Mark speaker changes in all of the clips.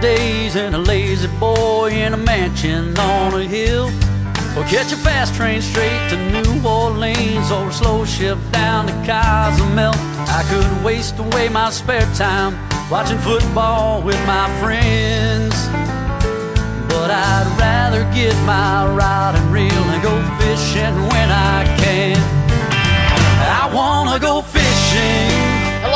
Speaker 1: days and a lazy boy in a mansion on a hill. Or catch a fast train straight to New Orleans or a slow ship down to Cozumel. I could waste away my spare time watching football with my friends. But I'd rather get my rod and reel and go fishing when I can. I wanna go fishing.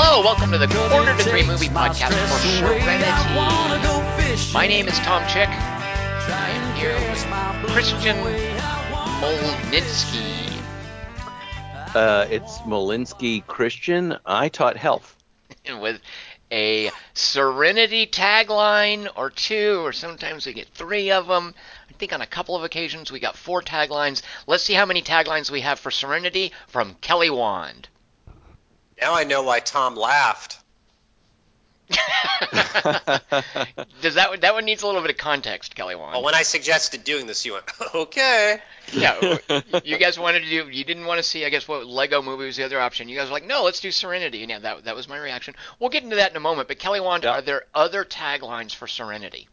Speaker 2: Hello, welcome to the Quarter to Three Movie Podcast for
Speaker 1: away. I wanna
Speaker 2: Serenity. My name is Tom Chick.
Speaker 1: Try and
Speaker 2: here
Speaker 1: catch my blues
Speaker 2: Christian
Speaker 1: away.
Speaker 2: Molnitsky.
Speaker 3: Uh, it's Molinsky Christian. I taught health.
Speaker 2: with a Serenity tagline or two, or sometimes we get three of them. I think on a couple of occasions we got four taglines. Let's see how many taglines we have for Serenity from Kelly Wand.
Speaker 4: Now I know why Tom laughed.
Speaker 2: Does that one- that one needs a little bit of context, Kelly Wand?
Speaker 4: Well, when I suggested doing this, you went, okay.
Speaker 2: yeah, you guys wanted to do. You didn't want to see, I guess, what Lego movie was the other option. You guys were like, no, let's do Serenity. And yeah, that that was my reaction. We'll get into that in a moment. But Kelly Wand,
Speaker 3: Yeah.
Speaker 2: are there other taglines for Serenity?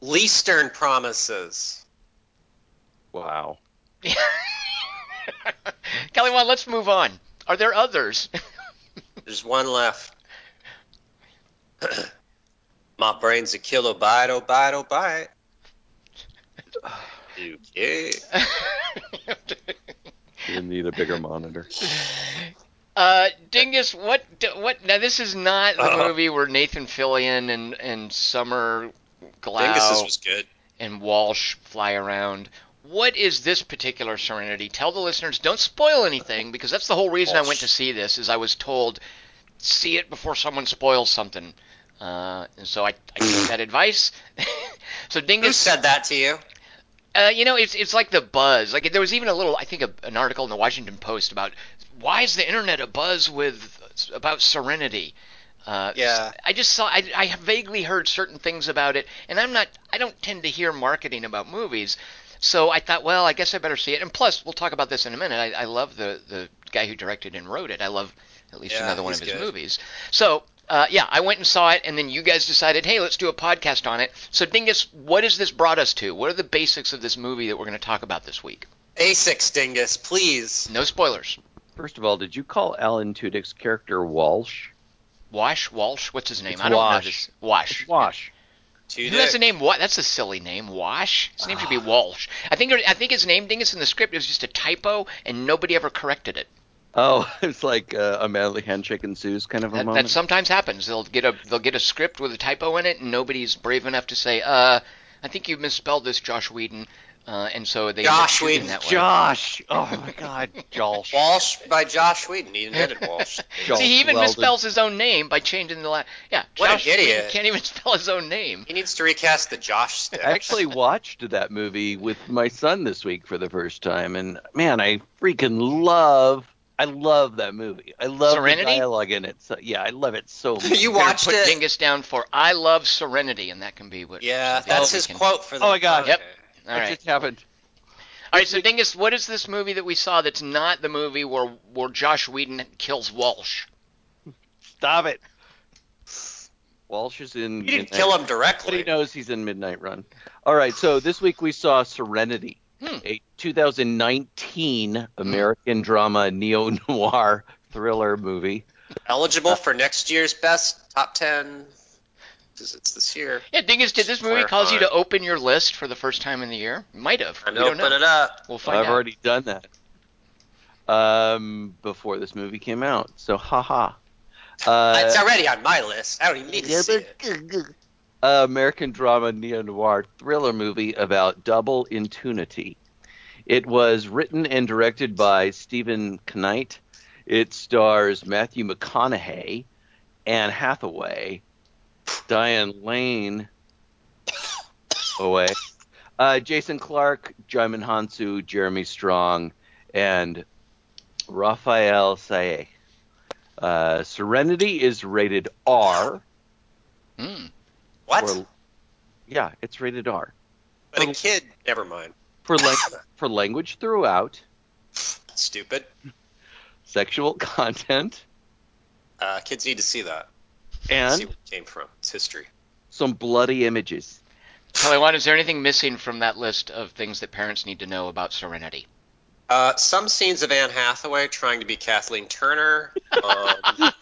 Speaker 4: Lee Stern promises.
Speaker 3: Wow.
Speaker 2: Kelly Wand, let's move on. Are there others?
Speaker 4: There's one left. My brain's a kilobyte, oh byte, oh byte. Okay.
Speaker 3: You need a bigger monitor.
Speaker 2: Uh, Dingus, what what? Now this is not the
Speaker 4: Uh-oh.
Speaker 2: movie where Nathan Fillion and and Summer Glau
Speaker 4: Dingus's was good.
Speaker 2: and Walsh fly around. What is this particular Serenity? Tell the listeners. Don't spoil anything because that's the whole reason I went to see this. Is I was told see it before someone spoils something, uh, and so I, I took that advice. so
Speaker 4: Who
Speaker 2: Dingus
Speaker 4: said that to you?
Speaker 2: uh, you know, it's it's like the buzz. Like there was even a little, I think, a, an article in the Washington Post about why is the internet a buzz with about Serenity. Uh,
Speaker 4: Yeah.
Speaker 2: I just saw. I, I vaguely heard certain things about it, and I'm not. I don't tend to hear marketing about movies, so I thought, well, I guess I better see it. And plus, we'll talk about this in a minute. I, I love the the guy who directed and wrote it. I love at least
Speaker 4: Yeah,
Speaker 2: another one of his
Speaker 4: good.
Speaker 2: movies. So. Uh, yeah, I went and saw it, and then you guys decided, hey, let's do a podcast on it. So, Dingus, what has this brought us to? What are the basics of this movie that we're going to talk about this week?
Speaker 4: Asics, Dingus, please.
Speaker 2: No spoilers.
Speaker 3: First of all, did you call Alan Tudyk's character Walsh?
Speaker 2: Wash, Walsh, what's his name?
Speaker 3: It's
Speaker 2: I don't know
Speaker 3: Wash.
Speaker 2: this. Wash.
Speaker 3: Wash.
Speaker 4: Two
Speaker 2: Who has the name? What? That's a silly name. Wash. His name should be
Speaker 3: Ah.
Speaker 2: Walsh. I think. I think his name, Dingus, in the script is just a typo, and nobody ever corrected it.
Speaker 3: Oh, it's like uh, a manly handshake ensues kind of a
Speaker 2: That,
Speaker 3: moment.
Speaker 2: that sometimes happens. They'll get a they'll get a script with a typo in it, and nobody's brave enough to say, "Uh, I think you misspelled this, Josh Whedon," uh, and so they end up
Speaker 4: Josh Whedon.
Speaker 2: that way.
Speaker 3: Josh. Oh my God, Josh.
Speaker 4: Walsh by Josh Whedon. He invented Walsh.
Speaker 3: Josh
Speaker 2: See, he even
Speaker 3: Weldon.
Speaker 2: misspells his own name by changing the last. Yeah,
Speaker 4: What an
Speaker 2: Josh Whedon
Speaker 4: idiot.
Speaker 2: can't even spell his own name.
Speaker 4: He needs to recast the Josh stick.
Speaker 3: I actually watched that movie with my son this week for the first time, and man, I freaking love. I love that movie. I love
Speaker 2: Serenity?
Speaker 3: the dialogue in it. So, yeah, I love it so much.
Speaker 4: you
Speaker 2: Better
Speaker 4: watched
Speaker 2: put
Speaker 4: it?
Speaker 2: Dingus down for "I love Serenity," and that can be what.
Speaker 4: Yeah, that's his
Speaker 2: can-
Speaker 4: quote for the.
Speaker 3: Oh my God.
Speaker 2: Yep.
Speaker 4: Okay.
Speaker 2: All
Speaker 3: It
Speaker 2: right.
Speaker 3: just happened.
Speaker 2: All right, so Dingus, what is this movie that we saw that's not the movie where where Josh Whedon kills Walsh?
Speaker 3: Stop it. Walsh is in.
Speaker 4: He didn't
Speaker 3: Midnight-
Speaker 4: kill him
Speaker 3: Everybody
Speaker 4: he
Speaker 3: knows he's in Midnight Run. All right, so this week we saw Serenity,
Speaker 2: Hmm.
Speaker 3: a 2019 American drama neo noir thriller movie.
Speaker 4: Eligible for next year's best top ten. Because it's this year.
Speaker 2: Yeah, Dingus, did this movie cause you to open your list for the first time in the year? Might have.
Speaker 4: And
Speaker 2: we don't
Speaker 4: open
Speaker 2: know.
Speaker 4: it up.
Speaker 2: We'll find
Speaker 3: I've
Speaker 2: out.
Speaker 3: already done that um, before this movie came out. So, haha. Uh,
Speaker 4: it's already on my list. I don't even need to see it.
Speaker 3: uh, American drama neo noir thriller movie about double intunity. It was written and directed by Steven Knight. It stars Matthew McConaughey, Anne Hathaway, Diane Lane, away, uh, Jason Clarke, Djimon Hounsou, Jeremy Strong, and Rafael Sayegh. Uh, Serenity is rated R.
Speaker 2: Hmm.
Speaker 4: What?
Speaker 3: For, yeah, it's rated R
Speaker 4: but a kid. Never mind.
Speaker 3: for lang- for language throughout,
Speaker 4: Stupid.
Speaker 3: sexual content,
Speaker 4: Uh, kids need to see that.
Speaker 3: And
Speaker 4: see where it came from. It's history.
Speaker 3: some bloody images.
Speaker 2: Kelly, one. is there anything missing from that list of things that parents need to know about Serenity?
Speaker 4: Uh, some scenes of Anne Hathaway trying to be Kathleen Turner. Um,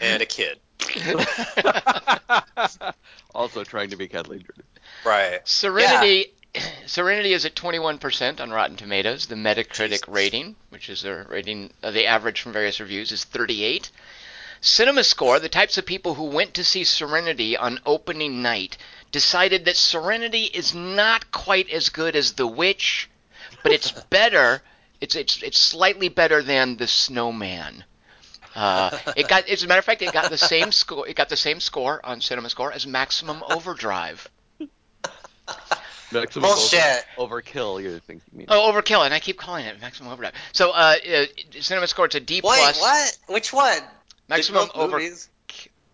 Speaker 4: and a kid.
Speaker 3: also trying to be Kathleen Turner.
Speaker 4: Right.
Speaker 2: Serenity. Serenity is at 21% on Rotten Tomatoes. The Metacritic rating, which is the rating, uh, the average from various reviews, is 38. Cinema Score, the types of people who went to see Serenity on opening night, decided that Serenity is not quite as good as The Witch, but it's better. It's it's it's slightly better than The Snowman. Uh, it got, as a matter of fact, it got the same score. It got the same score on Cinema Score as Maximum Overdrive.
Speaker 3: Maximum
Speaker 4: Bullshit.
Speaker 3: Over, overkill, you're thinking. You.
Speaker 2: Oh, Overkill, and I keep calling it Maximum Overdrive. So, uh, uh Cinema Score, it's a D
Speaker 4: Wait,
Speaker 2: plus.
Speaker 4: what? Which one?
Speaker 2: Maximum
Speaker 4: Did both
Speaker 2: Over.
Speaker 4: movies?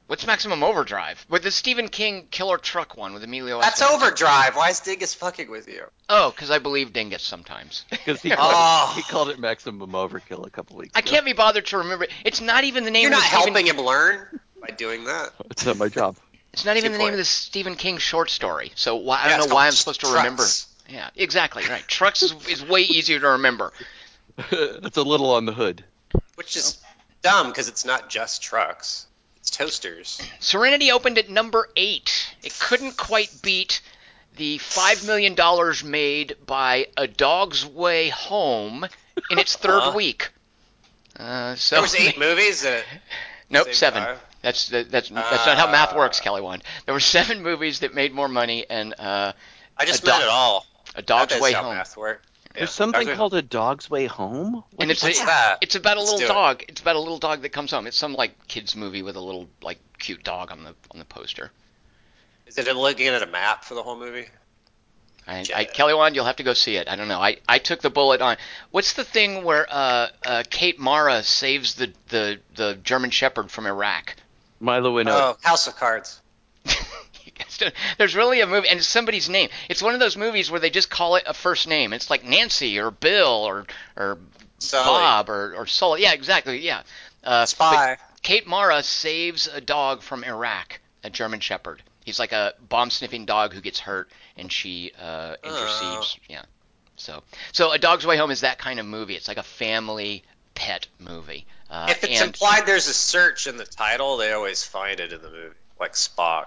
Speaker 2: What's Maximum Overdrive? With the Stephen King Killer Truck one with Emilio.
Speaker 4: That's
Speaker 2: Estevez.
Speaker 4: Overdrive. Why is Dingus fucking with you?
Speaker 2: Oh, because I believe Dingus sometimes.
Speaker 3: Because he,
Speaker 4: Oh.
Speaker 3: called it- he called it maximum overkill a couple weeks
Speaker 2: I
Speaker 3: ago.
Speaker 2: can't be bothered to remember. it. It's not even the name.
Speaker 4: You're
Speaker 2: of
Speaker 4: not
Speaker 2: the Stephen,
Speaker 4: helping him learn by doing that.
Speaker 3: It's not my job.
Speaker 2: It's not even
Speaker 4: Good
Speaker 2: the name
Speaker 4: point.
Speaker 2: of the Stephen King short story. So why, I
Speaker 4: Yeah,
Speaker 2: don't know why I'm supposed to
Speaker 4: Trucks.
Speaker 2: remember. Yeah, exactly right. Trucks is, is way easier to remember.
Speaker 3: it's a little on the hood.
Speaker 4: Which is dumb because it's not just trucks. It's toasters.
Speaker 2: Serenity opened at number eight. It couldn't quite beat the five million dollars made by A Dog's Way Home in its third
Speaker 4: Uh-huh.
Speaker 2: week. Uh, so
Speaker 4: There was eight movies that
Speaker 2: Nope, seven.
Speaker 4: time?
Speaker 2: That's that's that's not how math works. Kelly Wand. There were seven movies that made more money, and uh,
Speaker 4: I just
Speaker 2: A
Speaker 4: it all.
Speaker 2: A Dog's Way
Speaker 4: how
Speaker 2: Home.
Speaker 4: math work. Yeah.
Speaker 3: There's something
Speaker 4: Dog's Way
Speaker 3: called a dog's way home.
Speaker 2: And it's
Speaker 4: What's
Speaker 2: a,
Speaker 4: that?
Speaker 2: it's about a
Speaker 4: Let's
Speaker 2: little
Speaker 4: do it.
Speaker 2: dog. It's about a little dog that comes home. It's some like kids movie with a little like cute dog on the on the poster.
Speaker 4: Is it looking at a map for the whole movie?
Speaker 2: I, I, Kelly Wand, you'll have to go see it. I don't know. I, I took the bullet on. What's the thing where uh, uh, Kate Mara saves the, the, the German Shepherd from Iraq?
Speaker 3: Milo Winota.
Speaker 4: Oh, House of Cards.
Speaker 2: You guys don't- There's really a movie, and it's somebody's name. It's one of those movies where they just call it a first name. It's like Nancy or Bill or or
Speaker 4: Sully.
Speaker 2: Bob or or Sully. Yeah, exactly. Yeah. Uh,
Speaker 4: Spy.
Speaker 2: Kate Mara saves a dog from Iraq, a German Shepherd. He's like a bomb-sniffing dog who gets hurt, and she uh, intercedes. Yeah. So, so a Dog's Way Home is that kind of movie. It's like a family pet movie. Uh,
Speaker 4: If it's
Speaker 2: and
Speaker 4: implied there's a search in the title, they always find it in the movie, like Spock.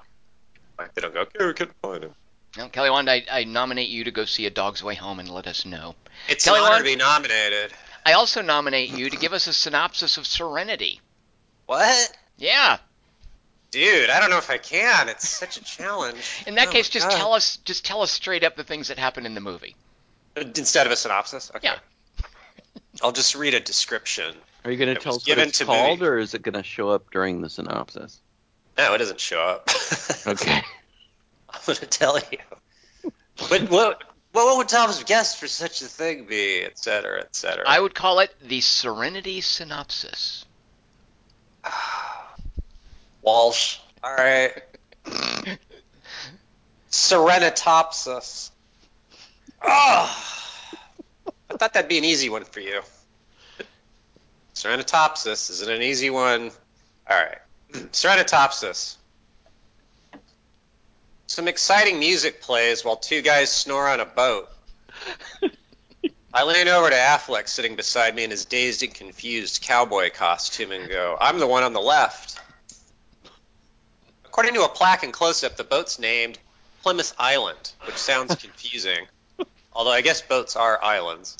Speaker 4: Like they don't go, okay, we couldn't find him.
Speaker 2: no, Kelly Wand, I, I nominate you to go see a Dog's Way Home and let us know.
Speaker 4: It's
Speaker 2: Kelly
Speaker 4: an honor
Speaker 2: Wand?
Speaker 4: to be nominated.
Speaker 2: I also nominate you to give us a synopsis of Serenity.
Speaker 4: What?
Speaker 2: Yeah.
Speaker 4: Dude, I don't know if I can. It's such a challenge.
Speaker 2: In that
Speaker 4: Oh
Speaker 2: case, just
Speaker 4: God.
Speaker 2: tell us just tell us straight up the things that happen in the movie.
Speaker 4: Instead of a synopsis? Okay.
Speaker 2: Yeah.
Speaker 4: I'll just read a description.
Speaker 3: Are you going to tell us what it's called,
Speaker 4: movie.
Speaker 3: or is it going to show up during the synopsis?
Speaker 4: No, it doesn't show up.
Speaker 3: Okay.
Speaker 4: I'm going to tell you. But what, what would Tom's guess for such a thing be, et cetera, et cetera?
Speaker 2: I would call it the Serenity synopsis.
Speaker 4: Walsh. All right. Serenitopsis. Oh, I thought that'd be an easy one for you. Serenitopsis is it an easy one? All right. Serenitopsis. Some exciting music plays while two guys snore on a boat. I lean over to Affleck sitting beside me in his dazed and confused cowboy costume and go, I'm the one on the left. According to a plaque and close up, the boat's named Plymouth Island, which sounds confusing. Although I guess boats are islands.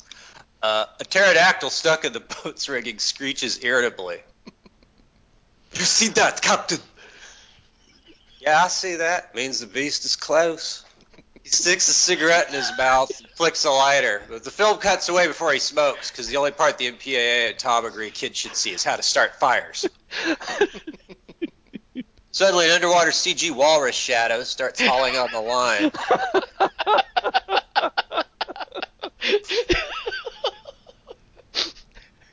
Speaker 4: Uh, a pterodactyl stuck in the boat's rigging screeches irritably. You see that, Captain? Yeah, I see that. Means the beast is close. He sticks a cigarette in his mouth and flicks a lighter. But the film cuts away before he smokes, because the only part the MPAA and Tom agree kids should see is how to start fires. Suddenly, an underwater CG walrus shadow starts hauling on the line.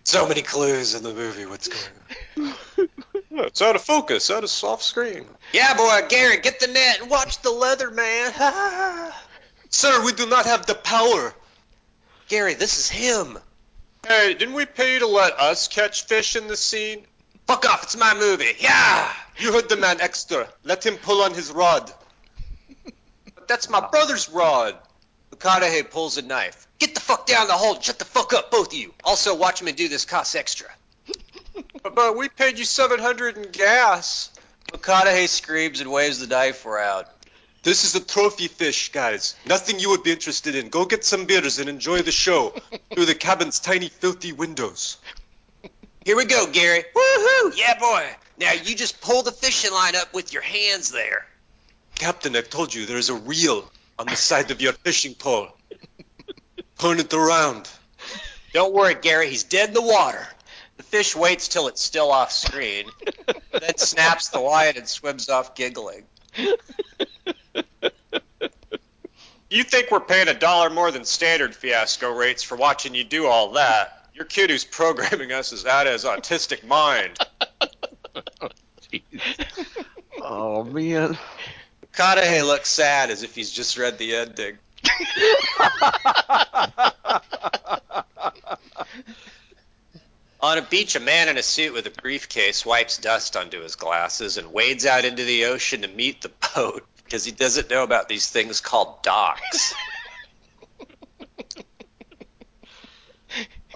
Speaker 4: So many clues in the movie. What's going on? it's out of focus, out of soft screen. Yeah, boy, Gary, get the net and watch the leather man. Sir, we do not have the power. Gary, this is him. Hey, didn't we pay you to let us catch fish in the scene? Fuck off, it's my movie. Yeah!
Speaker 5: You heard the man extra. Let him pull on his rod.
Speaker 4: But that's my brother's rod. McConaughey pulls a knife. Get the fuck down the hole and shut the fuck up, both of you. Also, watch me do this costs extra.
Speaker 5: But, but we paid you 700 in gas.
Speaker 4: McConaughey screams and waves the knife around.
Speaker 5: This is a trophy fish, guys. Nothing you would be interested in. Go get some beers and enjoy the show through the cabin's tiny, filthy windows.
Speaker 4: Here we go, Gary. Woohoo! Yeah, boy. Now you just pull the fishing line up with your hands there.
Speaker 5: Captain, I've told you there's a reel on the side of your fishing pole. Turn it around.
Speaker 4: Don't worry, Gary. He's dead in the water. The fish waits till it's still off screen, then snaps the line and swims off giggling.
Speaker 5: You think we're paying a dollar more than standard fiasco rates for watching you do all that? Your kid who's programming us is out of his autistic mind.
Speaker 3: Oh man.
Speaker 4: McConaughey looks sad as if he's just read the ending. On a beach, a man in a suit with a briefcase wipes dust onto his glasses and wades out into the ocean to meet the boat because he doesn't know about these things called docks.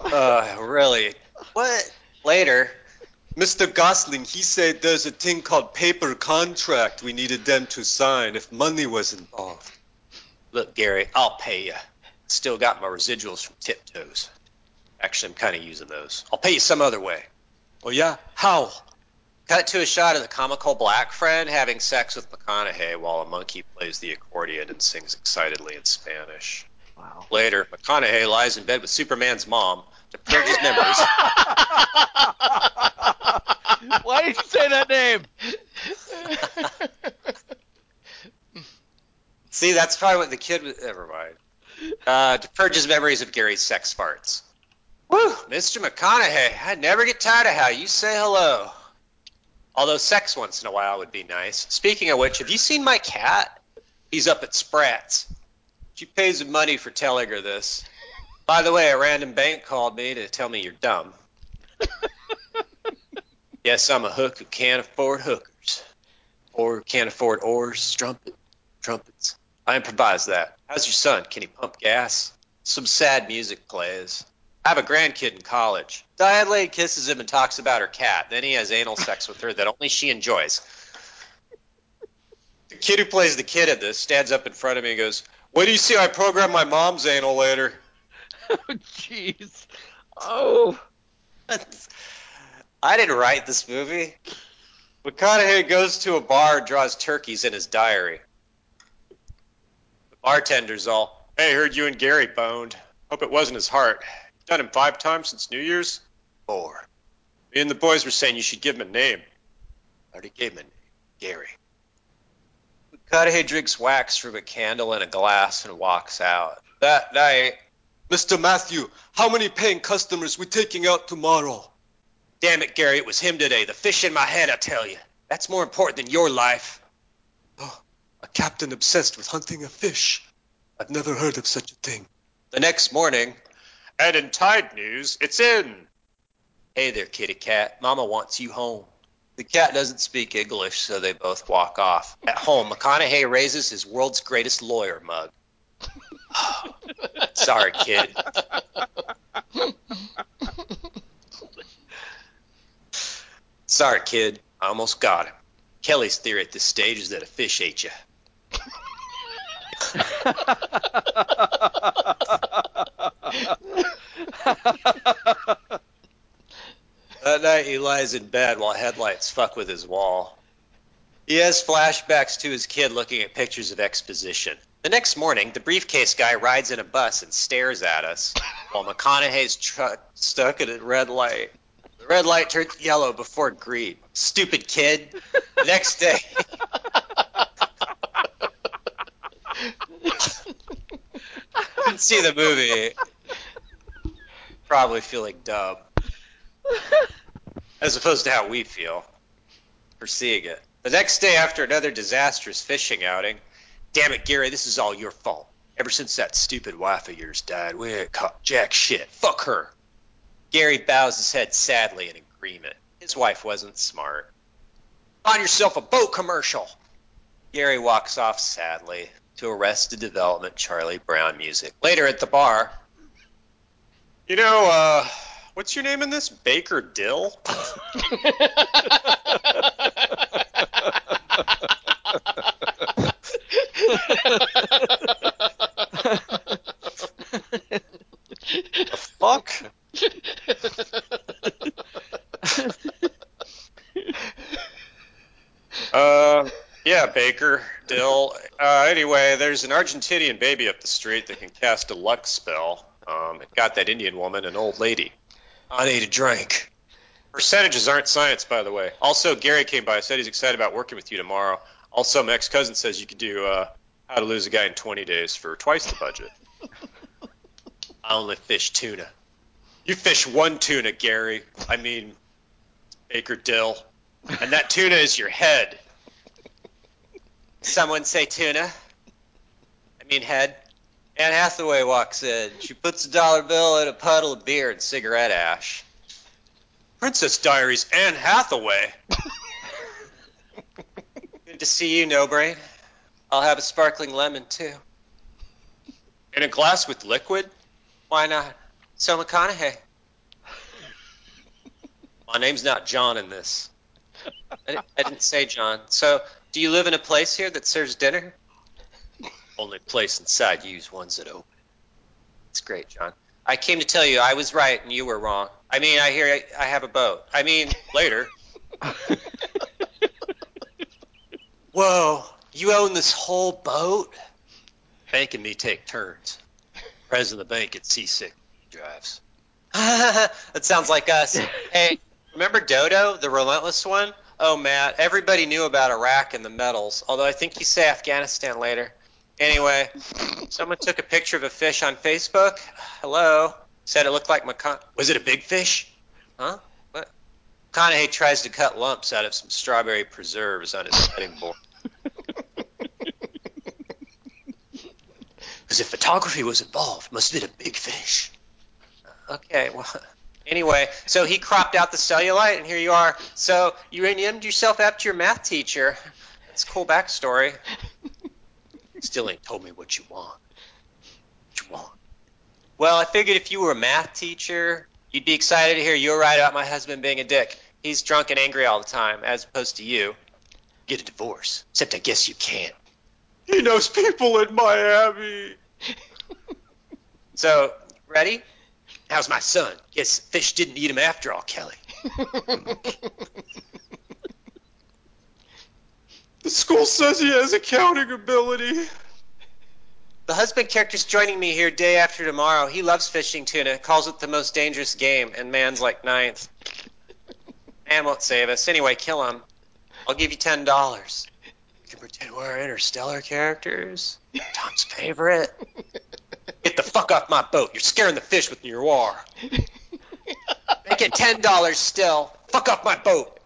Speaker 4: uh, really? What? Later,
Speaker 5: Mr. Gosling, he said there's a thing called paper contract we needed them to sign if money was involved.
Speaker 4: look, Gary, I'll pay you. Still got my residuals from Tiptoes. Actually, I'm kind of using those. I'll pay you some other way.
Speaker 5: Oh yeah? How?
Speaker 4: Cut to a shot of the comical black friend having sex with McConaughey while a monkey plays the accordion and sings excitedly in Spanish.
Speaker 3: Wow.
Speaker 4: Later, McConaughey lies in bed with Superman's mom to purge his memories.
Speaker 3: Why did you say that name?
Speaker 4: See, that's probably what the kid was. Never mind. Uh, to purge his memories of Gary's sex farts. Whew, Mr. McConaughey, I never get tired of how you say hello. Although sex once in a while would be nice. Speaking of which, have you seen my cat? He's up at Spratt's. She pays him money for telling her this. By the way, a random bank called me to tell me you're dumb. yes, I'm a hook who can't afford hookers. Or can't afford oars, trumpet, trumpets. I improvise that. How's your son? Can he pump gas? Some sad music plays. I have a grandkid in college. Adelaide kisses him and talks about her cat. Then he has anal sex with her that only she enjoys. The kid who plays the kid at this stands up in front of me and goes,
Speaker 5: What do you see I program my mom's anal later?
Speaker 3: Oh jeez. Oh.
Speaker 4: I didn't write this movie. McConaughey goes to a bar and draws turkeys in his diary. The bartender's all,
Speaker 5: Hey, heard you and Gary boned. Hope it wasn't his heart. Done him five times since New Year's?
Speaker 4: four.
Speaker 5: Me and the boys were saying you should give him a name.
Speaker 4: I already gave him a name. Gary. McConaughey drinks wax from a candle in a glass and walks out. That night,
Speaker 5: Mr. Matthew, how many paying customers we taking out tomorrow?
Speaker 4: damn it, Gary, it was him today. The fish in my head, I tell you. That's more important than your life.
Speaker 5: Oh, a captain obsessed with hunting a fish. I've never heard of such a thing.
Speaker 4: The next morning,
Speaker 5: And in Tide News, it's in.
Speaker 4: hey there, kitty cat. Mama wants you home. The cat doesn't speak English, so they both walk off. At home, McConaughey raises his world's greatest lawyer mug. Sorry, kid. Sorry, kid. I almost got him. Kelly's theory at this stage is that a fish ate you. That night he lies in bed while headlights fuck with his wall. He has flashbacks to his kid looking at pictures of exposition. The next morning, the briefcase guy rides in a bus and stares at us while McConaughey's truck stuck at a red light. The red light turns yellow before green. Stupid kid. The next day. Didn't see the movie. Probably feel like dub, As opposed to how we feel for seeing it. The next day, after another disastrous fishing outing, damn it, Gary, this is all your fault. Ever since that stupid wife of yours died, we ain't caught jack shit. Fuck her. Gary bows his head sadly in agreement. His wife wasn't smart. Find yourself a boat commercial. Gary walks off sadly to Arrested Development Charlie Brown music. Later at the bar,
Speaker 5: You know, uh, what's your name in this? Baker Dill? fuck? Uh, yeah, Baker, Dill. Uh, anyway, there's an Argentinian baby up the street that can cast a luck spell. Um, it got that Indian woman an old lady. I need a drink. Percentages aren't science, by the way. Also, Gary came by, said he's excited about working with you tomorrow. Also, my ex-cousin says you could do uh, How to Lose a Guy in 20 Days for twice the budget.
Speaker 4: I only fish tuna.
Speaker 5: You fish one tuna, Gary. I mean, Baker Dill. And that tuna is your head.
Speaker 4: Someone say tuna. I mean head. Anne Hathaway walks in. She puts a dollar bill in a puddle of beer and cigarette ash.
Speaker 5: Princess Diaries Anne Hathaway.
Speaker 4: Good to see you, No Brain. I'll have a sparkling lemon too.
Speaker 5: In a glass with liquid?
Speaker 4: Why not? So McConaughey. My name's not John in this. I, I didn't say John. So, do you live in a place here that serves dinner? Only place inside you's ones that open. It's great, John. I came to tell you I was right and you were wrong. I mean, I hear I, I have a boat. I mean, later. Whoa, you own this whole boat? Bank and me take turns. President of the bank at C6 drives. that sounds like us. Hey, remember Dodo, the relentless one? Oh, Matt, everybody knew about Iraq and the medals, although I think you say Afghanistan later. Anyway, someone took a picture of a fish on Facebook. Hello. Said it looked like McCon. Was it a big fish? Huh? What? McConaughey tries to cut lumps out of some strawberry preserves on his cutting board. Because if photography was involved, must have been a big fish. Okay, well, anyway, so he cropped out the cellulite, and here you are. So you renamed yourself after your math teacher. That's a cool backstory. Still ain't told me what you want. What you want? Well, I figured if you were a math teacher, you'd be excited to hear you're right about my husband being a dick. He's drunk and angry all the time, as opposed to you. Get a divorce. Except I guess you can't.
Speaker 5: He knows people in Miami.
Speaker 4: So, ready? How's my son? Guess fish didn't eat him after all, Kelly.
Speaker 5: The school says he has accounting ability.
Speaker 4: The husband character's joining me here day after tomorrow. He loves fishing tuna, calls it the most dangerous game, and man's like ninth. Man won't save us. Anyway, kill him. I'll give you ten dollars. You can pretend we're interstellar characters. Tom's favorite. Get the fuck off my boat. You're scaring the fish with your war. Make it ten dollars still. Fuck off my boat.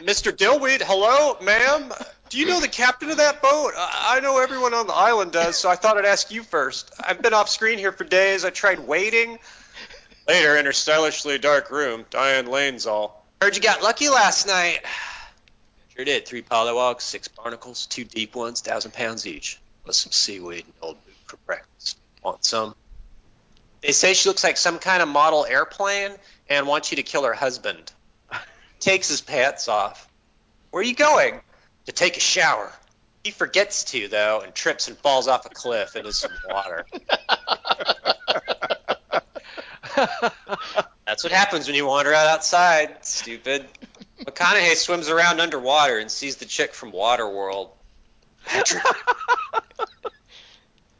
Speaker 5: Mr. Dillweed, hello, ma'am. Do you know the captain of that boat? I I know everyone on the island does, so I thought I'd ask you first. I've been off screen here for days. I tried waiting. Later, in her stylishly dark room, Diane Lane's all.
Speaker 4: Heard you got lucky last night. Sure did. Three pollywogs, six barnacles, two deep ones, thousand pounds each, plus some seaweed and old boot for breakfast. Want some? They say she looks like some kind of model airplane and wants you to kill her husband. Takes his pants off. Where are you going? To take a shower. He forgets to, though, and trips and falls off a cliff into some water. That's what happens when you wander out outside, stupid. McConaughey swims around underwater and sees the chick from Waterworld.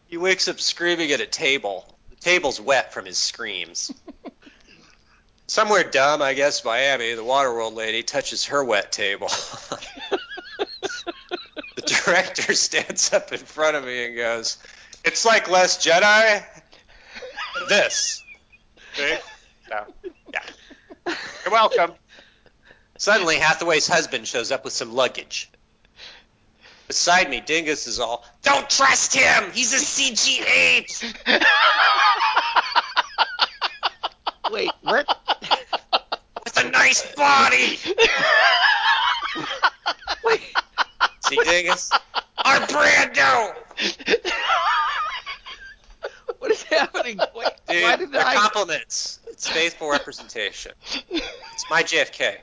Speaker 4: He wakes up screaming at a table. The table's wet from his screams. Somewhere dumb, I guess, Miami, the Waterworld lady touches her wet table. director stands up in front of me and goes,
Speaker 5: It's like Last Jedi. This. See? So, yeah. You're welcome.
Speaker 4: Suddenly, Hathaway's husband shows up with some luggage. Beside me, Dingus is all, Don't trust him! He's a CG ape!
Speaker 3: Wait, what?
Speaker 4: With a nice body. See, Dingus? Our Brando.
Speaker 3: What is happening? Wait,
Speaker 4: Dude,
Speaker 3: why did
Speaker 4: they're
Speaker 3: I?
Speaker 4: compliments. It's faithful representation. It's my JFK.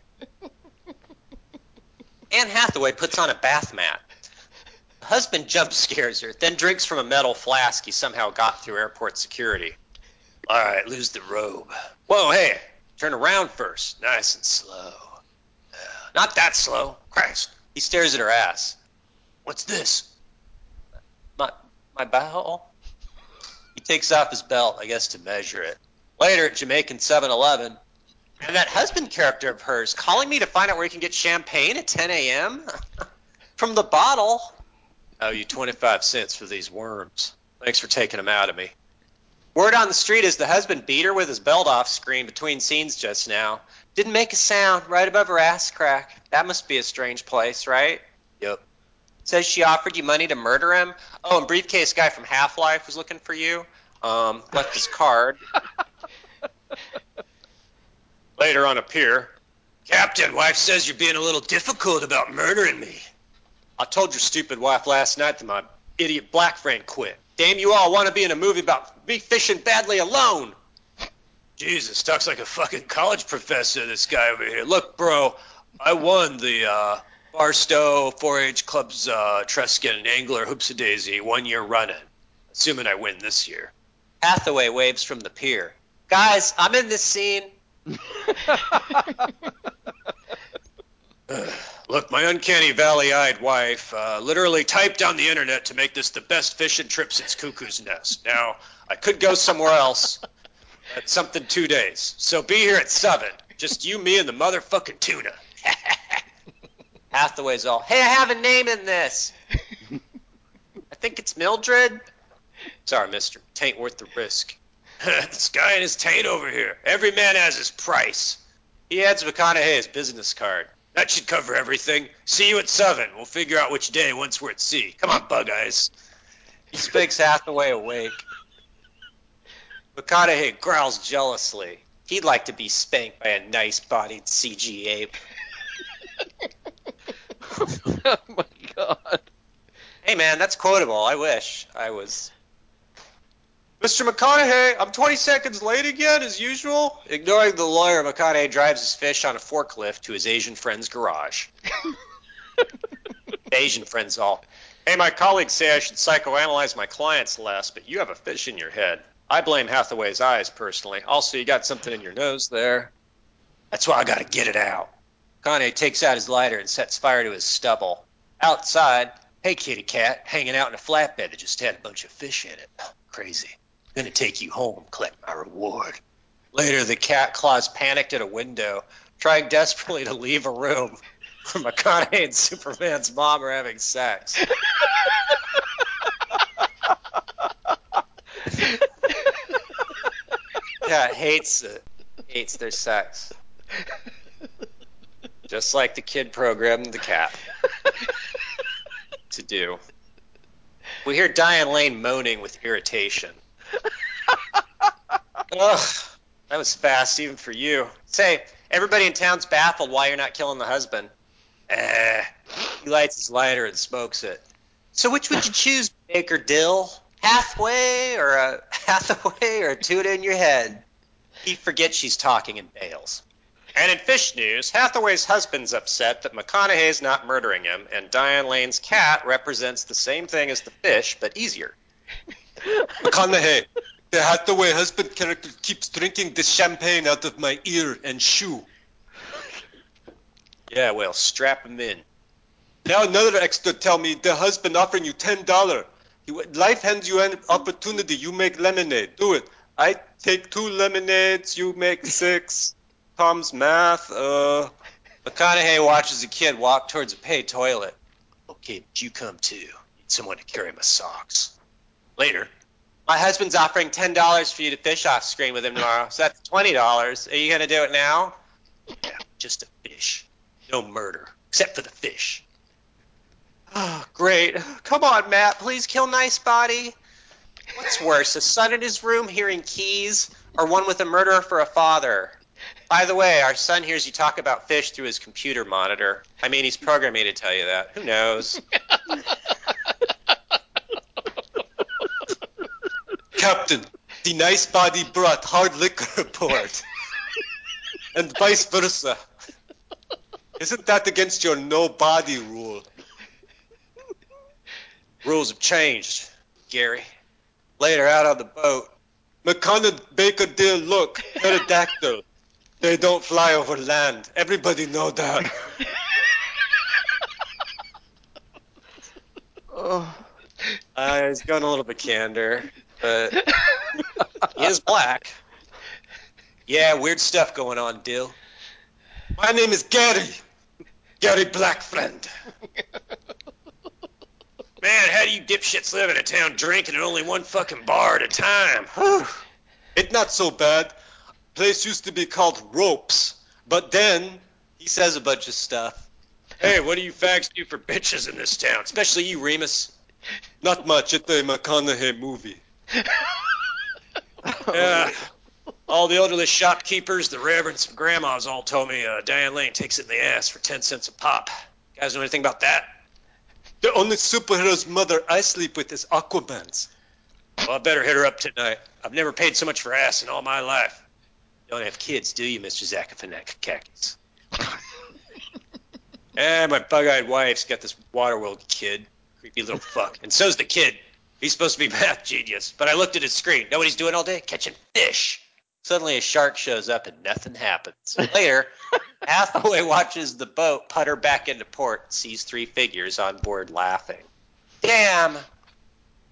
Speaker 4: Anne Hathaway puts on a bath mat. Husband jump scares her, then drinks from a metal flask he somehow got through airport security. All right, lose the robe. Whoa, hey, turn around first, nice and slow. Uh, not that slow. Christ. He stares at her ass. What's this? My my bowel. He takes off his belt, I guess, to measure it. Later at Jamaican 7-Eleven, and that husband character of hers calling me to find out where he can get champagne at 10 a.m. from the bottle. Oh, you 25 cents for these worms. Thanks for taking them out of me. Word on the street is the husband beat her with his belt off screen between scenes just now. Didn't make a sound right above her ass crack. That must be a strange place, right? Yep. Says she offered you money to murder him. Oh, and briefcase guy from Half Life was looking for you. Um, left his card. Later on a pier, Captain, wife says you're being a little difficult about murdering me. I told your stupid wife last night that my idiot black friend quit. Damn you all want to be in a movie about me fishing badly alone. Jesus, talks like a fucking college professor, this guy over here. Look, bro, I won the uh, Barstow 4-H Club's uh, Truscan Angler Hoops a Daisy one year running, assuming I win this year. Hathaway waves from the pier. Guys, I'm in this scene. Look, my uncanny valley-eyed wife uh, literally typed on the internet to make this the best fishing trip since Cuckoo's Nest. Now, I could go somewhere else, but something two days. So be here at seven. Just you, me, and the motherfucking tuna. Hathaway's all, hey, I have a name in this. I think it's Mildred. Sorry, mister. Tain't worth the risk. this guy and his taint over here. Every man has his price. He hands McConaughey his business card. That should cover everything. See you at seven. We'll figure out which day once we're at sea. Come on, Bug Eyes. He spanks Hathaway awake. McConaughey growls jealously. He'd like to be spanked by a nice-bodied CG ape.
Speaker 3: oh my god.
Speaker 4: Hey, man, that's quotable. I wish I was. Mr. McConaughey, I'm 20 seconds late again, as usual. Ignoring the lawyer, McConaughey drives his fish on a forklift to his Asian friend's garage. Asian friend's all. Hey, my colleagues say I should psychoanalyze my clients less, but you have a fish in your head. I blame Hathaway's eyes, personally. Also, you got something in your nose there. That's why I gotta get it out. McConaughey takes out his lighter and sets fire to his stubble. Outside, hey kitty cat, hanging out in a flatbed that just had a bunch of fish in it. Crazy. Gonna take you home, collect my reward. Later, the cat claws panicked at a window, trying desperately to leave a room where McConaughey and Superman's mom are having sex. Cat hates it. Hates their sex. Just like the kid programmed the cat to do. We hear Diane Lane moaning with irritation. Ugh, that was fast even for you. Say, everybody in town's baffled why you're not killing the husband. Eh. He lights his lighter and smokes it. So which would you choose, Baker Dill? Halfway or a Hathaway or a tuna in your head? He forgets she's talking and bails. And in fish news, Hathaway's husband's upset that McConaughey's not murdering him, and Diane Lane's cat represents the same thing as the fish, but easier. McConaughey, the Hathaway husband character keeps drinking the champagne out of my ear and shoe. Yeah, well, strap him in. Now another extra tell me the husband offering you ten dollar. Life hands you an opportunity. You make lemonade. Do it. I take two lemonades. You make six. Tom's math. Uh. McConaughey watches a kid walk towards a pay toilet. Okay, but you come too. Need someone to carry my socks. Later. My husband's offering ten dollars for you to fish off screen with him tomorrow. So that's twenty dollars. Are you gonna do it now? Yeah, just a fish. No murder, except for the fish. Oh, great. Come on, Matt. Please kill Nice Body. What's worse, a son in his room hearing keys, or one with a murderer for a father? By the way, our son hears you talk about fish through his computer monitor. I mean, he's programmed me to tell you that. Who knows? Captain, the nice body brought hard liquor report. and vice versa. Isn't that against your no body rule? Rules have changed, Gary. Later out on the boat, McConnell Baker dear look, pterodactyl. They don't fly over land. Everybody know that.
Speaker 3: Oh,
Speaker 4: Uh, he's going a little bit candor, but he is black. Yeah, weird stuff going on, Dill. My name is Gary. Gary Blackfriend. Man, how do you dipshits live in a town drinking at only one fucking bar at a time? It's not so bad. Place used to be called Ropes, but then he says a bunch of stuff. Hey, what do you fags do for bitches in this town? Especially you, Remus. Not much at the McConaughey movie. yeah. All the elderly shopkeepers, the reverends, and grandmas all told me uh, Diane Lane takes it in the ass for 10 cents a pop. You guys know anything about that? The only superhero's mother I sleep with is Aquaman's. Well, I better hit her up tonight. I've never paid so much for ass in all my life. You don't have kids, do you, Mr. Zacophanakakis? Eh, my bug-eyed wife's got this Waterworld kid. Creepy little fuck. And so's the kid. He's supposed to be math genius. But I looked at his screen. Know what he's doing all day? Catching fish. Suddenly a shark shows up and nothing happens. Later, Hathaway watches the boat putter back into port and sees three figures on board laughing. Damn!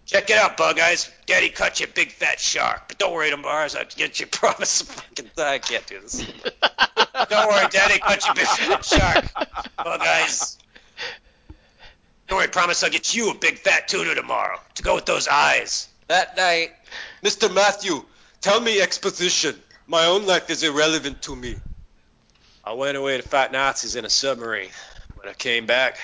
Speaker 4: Check it out, Bug Eyes. Daddy caught you a big fat shark. But don't worry, tomorrow I'll get you promise. Fucking, I can't do this. don't worry, Daddy caught you a big fat shark. Bug Eyes. Don't worry, promise I'll get you a big fat tuna tomorrow to go with those eyes. That night, Mr. Matthew, tell me exposition. My own life is irrelevant to me. I went away to fight Nazis in a submarine. When I came back,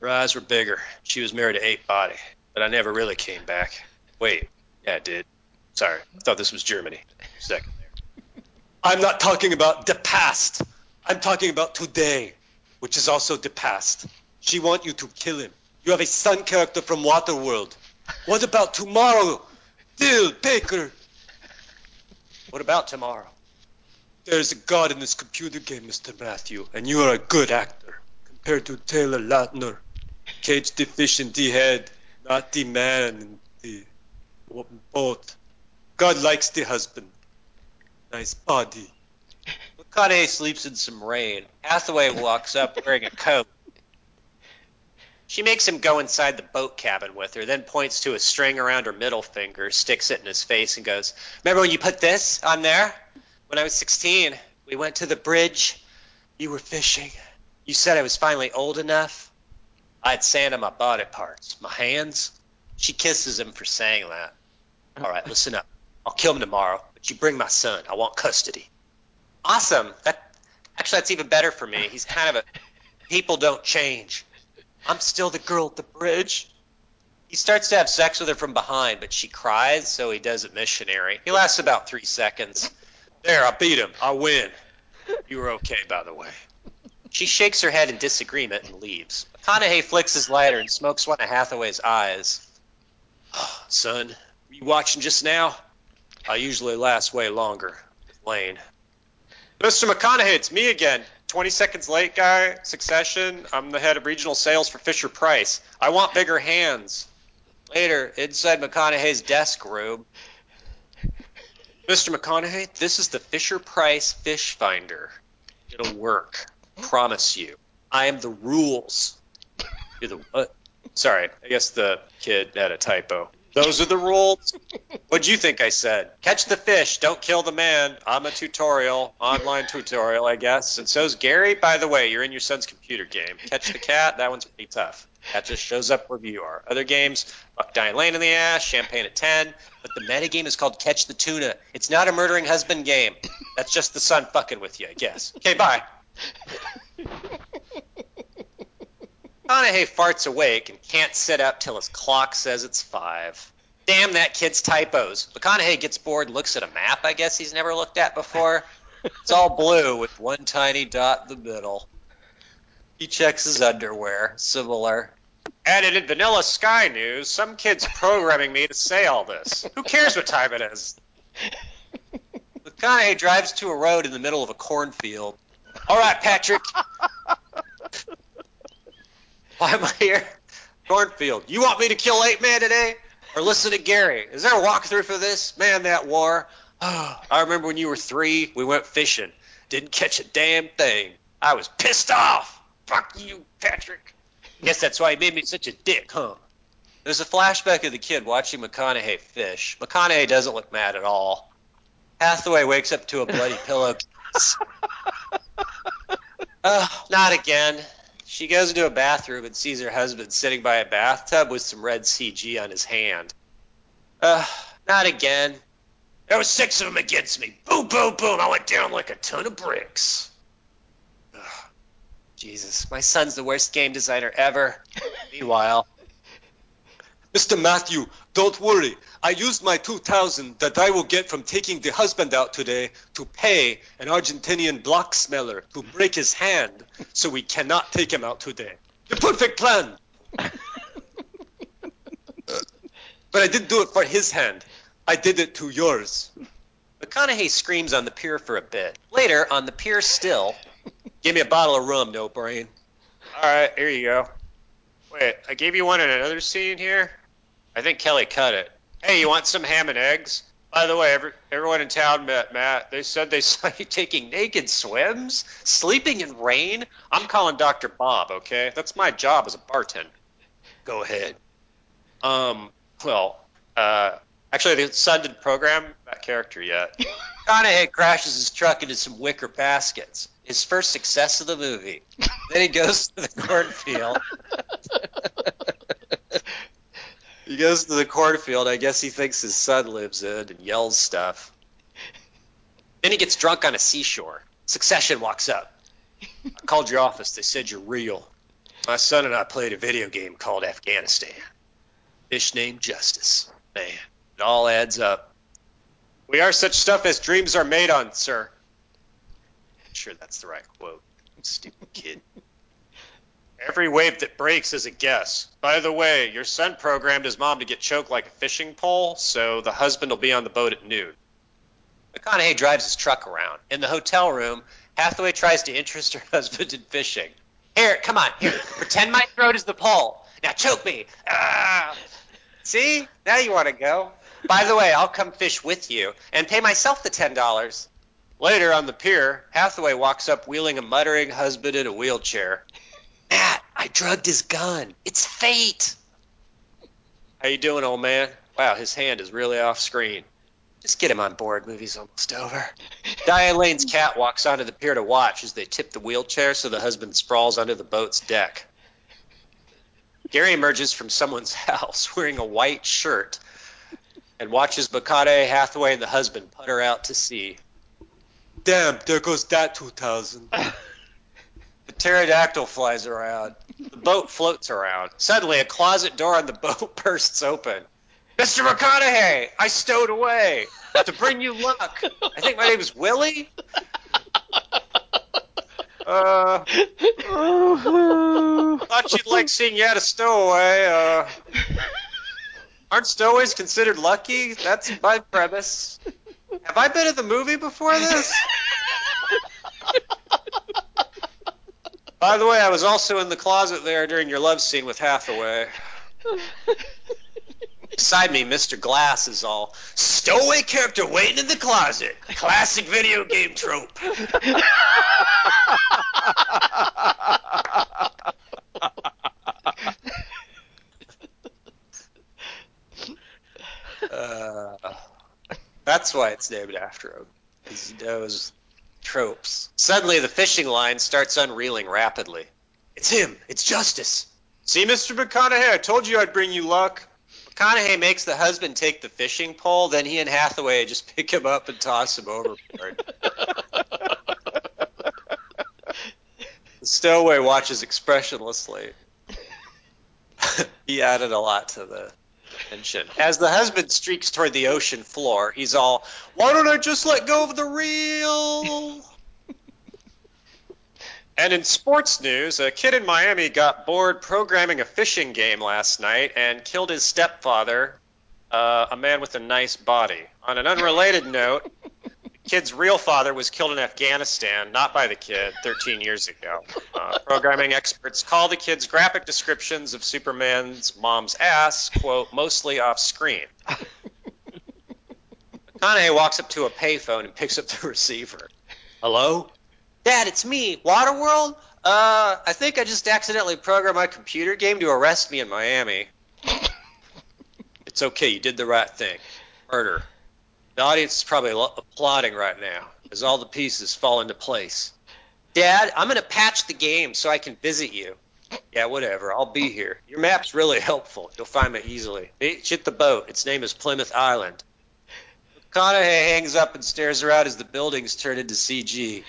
Speaker 4: her eyes were bigger. She was married to Ape Body, but I never really came back. Wait, yeah, I did. Sorry, I thought this was Germany. Second there. I'm not talking about the past. I'm talking about today, which is also the past. She want you to kill him. You have a son character from Waterworld. What about tomorrow? Dill, Baker. What about tomorrow? There's a god in this computer game, Mr. Matthew, and you are a good actor compared to Taylor Lautner. Cage the fish in the head, not the man in the boat. God likes the husband. Nice body. McConaughey sleeps in some rain. Hathaway walks up wearing a coat. She makes him go inside the boat cabin with her, then points to a string around her middle finger, sticks it in his face, and goes, Remember when you put this on there? When I was 16, we went to the bridge. You were fishing. You said I was finally old enough. I had sand on my body parts, my hands. She kisses him for saying that. All right, listen up. I'll kill him tomorrow, but you bring my son. I want custody. Awesome. That actually, that's even better for me. He's kind of a people don't change. I'm still the girl at the bridge. He starts to have sex with her from behind, but she cries, so he does it missionary. He lasts about three seconds. There, I beat him. I win. You were okay, by the way. She shakes her head in disagreement and leaves. McConaughey flicks his lighter and smokes one of Hathaway's eyes. Oh, son, you watching just now? I usually last way longer. Lane. Mr. McConaughey, it's me again. 20 seconds late guy, Succession. I'm the head of regional sales for Fisher Price. I want bigger hands. Later, inside McConaughey's desk room. Mr. McConaughey, this is the Fisher Price Fish Finder. It'll work. Promise you. I am the rules. You're the what? Sorry, I guess the kid had a typo. Those are the rules. What'd you think I said? Catch the fish, don't kill the man. I'm a tutorial, online tutorial, I guess. And so's Gary. By the way, you're in your son's computer game. Catch the cat, that one's pretty tough. That just shows up wherever you are. Other games, Buck Diane Lane in the ass, Champagne at 10. But the meta game is called Catch the Tuna. It's not a murdering husband game. That's just the son fucking with you, I guess. Okay, bye. McConaughey farts awake and can't sit up till his clock says it's five. Damn that kid's typos. McConaughey gets bored looks at a map I guess he's never looked at before. It's all blue with one tiny dot in the middle. He checks his underwear. Similar.
Speaker 5: Added in Vanilla Sky News, some kid's programming me to say all this. Who cares what time it is?
Speaker 4: McConaughey drives to a road in the middle of a cornfield. All right, Patrick. Why am I here? Cornfield. You want me to kill eight men today? Or listen to Gary? Is there a walkthrough for this? Man, that war. I remember when you were three, we went fishing. Didn't catch a damn thing. I was pissed off. Fuck you, Patrick. Guess that's why he made me such a dick, huh? There's a flashback of the kid watching McConaughey fish. McConaughey doesn't look mad at all. Hathaway wakes up to a bloody pillowcase. Uh, not again. She goes into a bathroom and sees her husband sitting by a bathtub with some red CG on his hand. Ugh, not again. There were six of them against me. Boom, boom, boom. I went down like a ton of bricks. Ugh. Jesus, my son's the worst game designer ever. Meanwhile, Mr. Matthew, don't worry. I used my 2000 that I will get from taking the husband out today to pay an Argentinian block smeller to break his hand, so we cannot take him out today. The perfect plan. but I didn't do it for his hand. I did it to yours. McConaughey screams on the pier for a bit. Later, on the pier still, give me a bottle of rum, no brain.
Speaker 5: All right, here you go. Wait, I gave you one in another scene here. I think Kelly cut it. Hey, you want some ham and eggs? By the way, every, everyone in town met Matt. They said they saw you taking naked swims, sleeping in rain. I'm calling Dr. Bob, okay? That's my job as a bartender.
Speaker 4: Go ahead.
Speaker 5: Um, well, uh, actually, the son didn't program that character yet.
Speaker 4: McConaughey crashes his truck into some wicker baskets. His first success of the movie. then he goes to the cornfield. he goes to the cornfield. I guess he thinks his son lives in and yells stuff. Then he gets drunk on a seashore. Succession walks up. I called your office. They said you're real. My son and I played a video game called Afghanistan. Fish named Justice. Man, it all adds up.
Speaker 5: We are such stuff as dreams are made on, sir.
Speaker 4: I'm Sure, that's the right quote. Stupid kid.
Speaker 5: Every wave that breaks is a guess. By the way, your son programmed his mom to get choked like a fishing pole, so the husband will be on the boat at noon.
Speaker 4: McConaughey drives his truck around. In the hotel room, Hathaway tries to interest her husband in fishing. Here, come on, here. Pretend my throat is the pole. Now choke me. Ah. See? Now you want to go. By the way, I'll come fish with you and pay myself the ten dollars. Later on the pier, Hathaway walks up wheeling a muttering husband in a wheelchair. Matt, I drugged his gun. It's fate. How you doing, old man? Wow, his hand is really off screen. Just get him on board. Movie's almost over. Diane Lane's cat walks onto the pier to watch as they tip the wheelchair so the husband sprawls under the boat's deck. Gary emerges from someone's house wearing a white shirt and watches McConaughey, Hathaway, and the husband putter out to sea. Damn, there goes that 2000. the pterodactyl flies around. The boat floats around. Suddenly, a closet door on the boat bursts open. Mr. McConaughey, I stowed away to bring you luck. I think my name is Willie. Uh, thought you'd like seeing you had a stowaway. Uh, aren't stowaways considered lucky? That's my premise. Have I been in the movie before this? By the way, I was also in the closet there during your love scene with Hathaway. Beside me, Mr. Glass is all stowaway character waiting in the closet. Classic video game trope. uh, that's why it's named after him. He knows tropes. Suddenly, the fishing line starts unreeling rapidly. It's him. It's Justice.
Speaker 5: See, Mr. McConaughey, I told you I'd bring you luck.
Speaker 4: McConaughey makes the husband take the fishing pole, then he and Hathaway just pick him up and toss him overboard. the stowaway watches expressionlessly. he added a lot to the attention. As the husband streaks toward the ocean floor, he's all, Why don't I just let go of the reel? and in sports news, a kid in Miami got bored programming a fishing game last night and killed his stepfather, uh, a man with a nice body. On an unrelated note, kid's real father was killed in Afghanistan, not by the kid, 13 years ago. Uh, programming experts call the kid's graphic descriptions of Superman's mom's ass, quote, mostly off screen. McConaughey walks up to a payphone and picks up the receiver. Hello? Dad, it's me, Waterworld? Uh, I think I just accidentally programmed my computer game to arrest me in Miami. it's okay, you did the right thing. Murder. The audience is probably applauding right now as all the pieces fall into place. Dad, I'm gonna patch the game so I can visit you. Yeah, whatever. I'll be here. Your map's really helpful. You'll find me easily. You at the boat. Its name is Plymouth Island. McConaughey hangs up and stares around as the buildings turn into CG.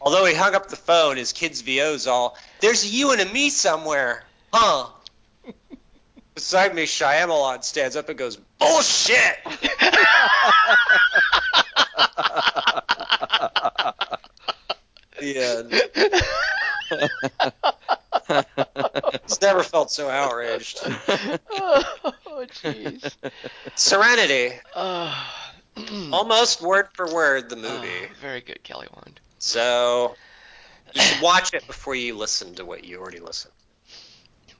Speaker 4: Although he hung up the phone, his kid's VO's all, There's a you and a me somewhere. Huh? Beside me, Shyamalan stands up and goes, Bullshit! the. He's never felt so outraged.
Speaker 2: oh, jeez.
Speaker 4: Serenity.
Speaker 2: Oh,
Speaker 4: Almost word for word the movie.
Speaker 2: oh, very good, Kelly Wand.
Speaker 4: So you should watch it before you listen to what you already listened.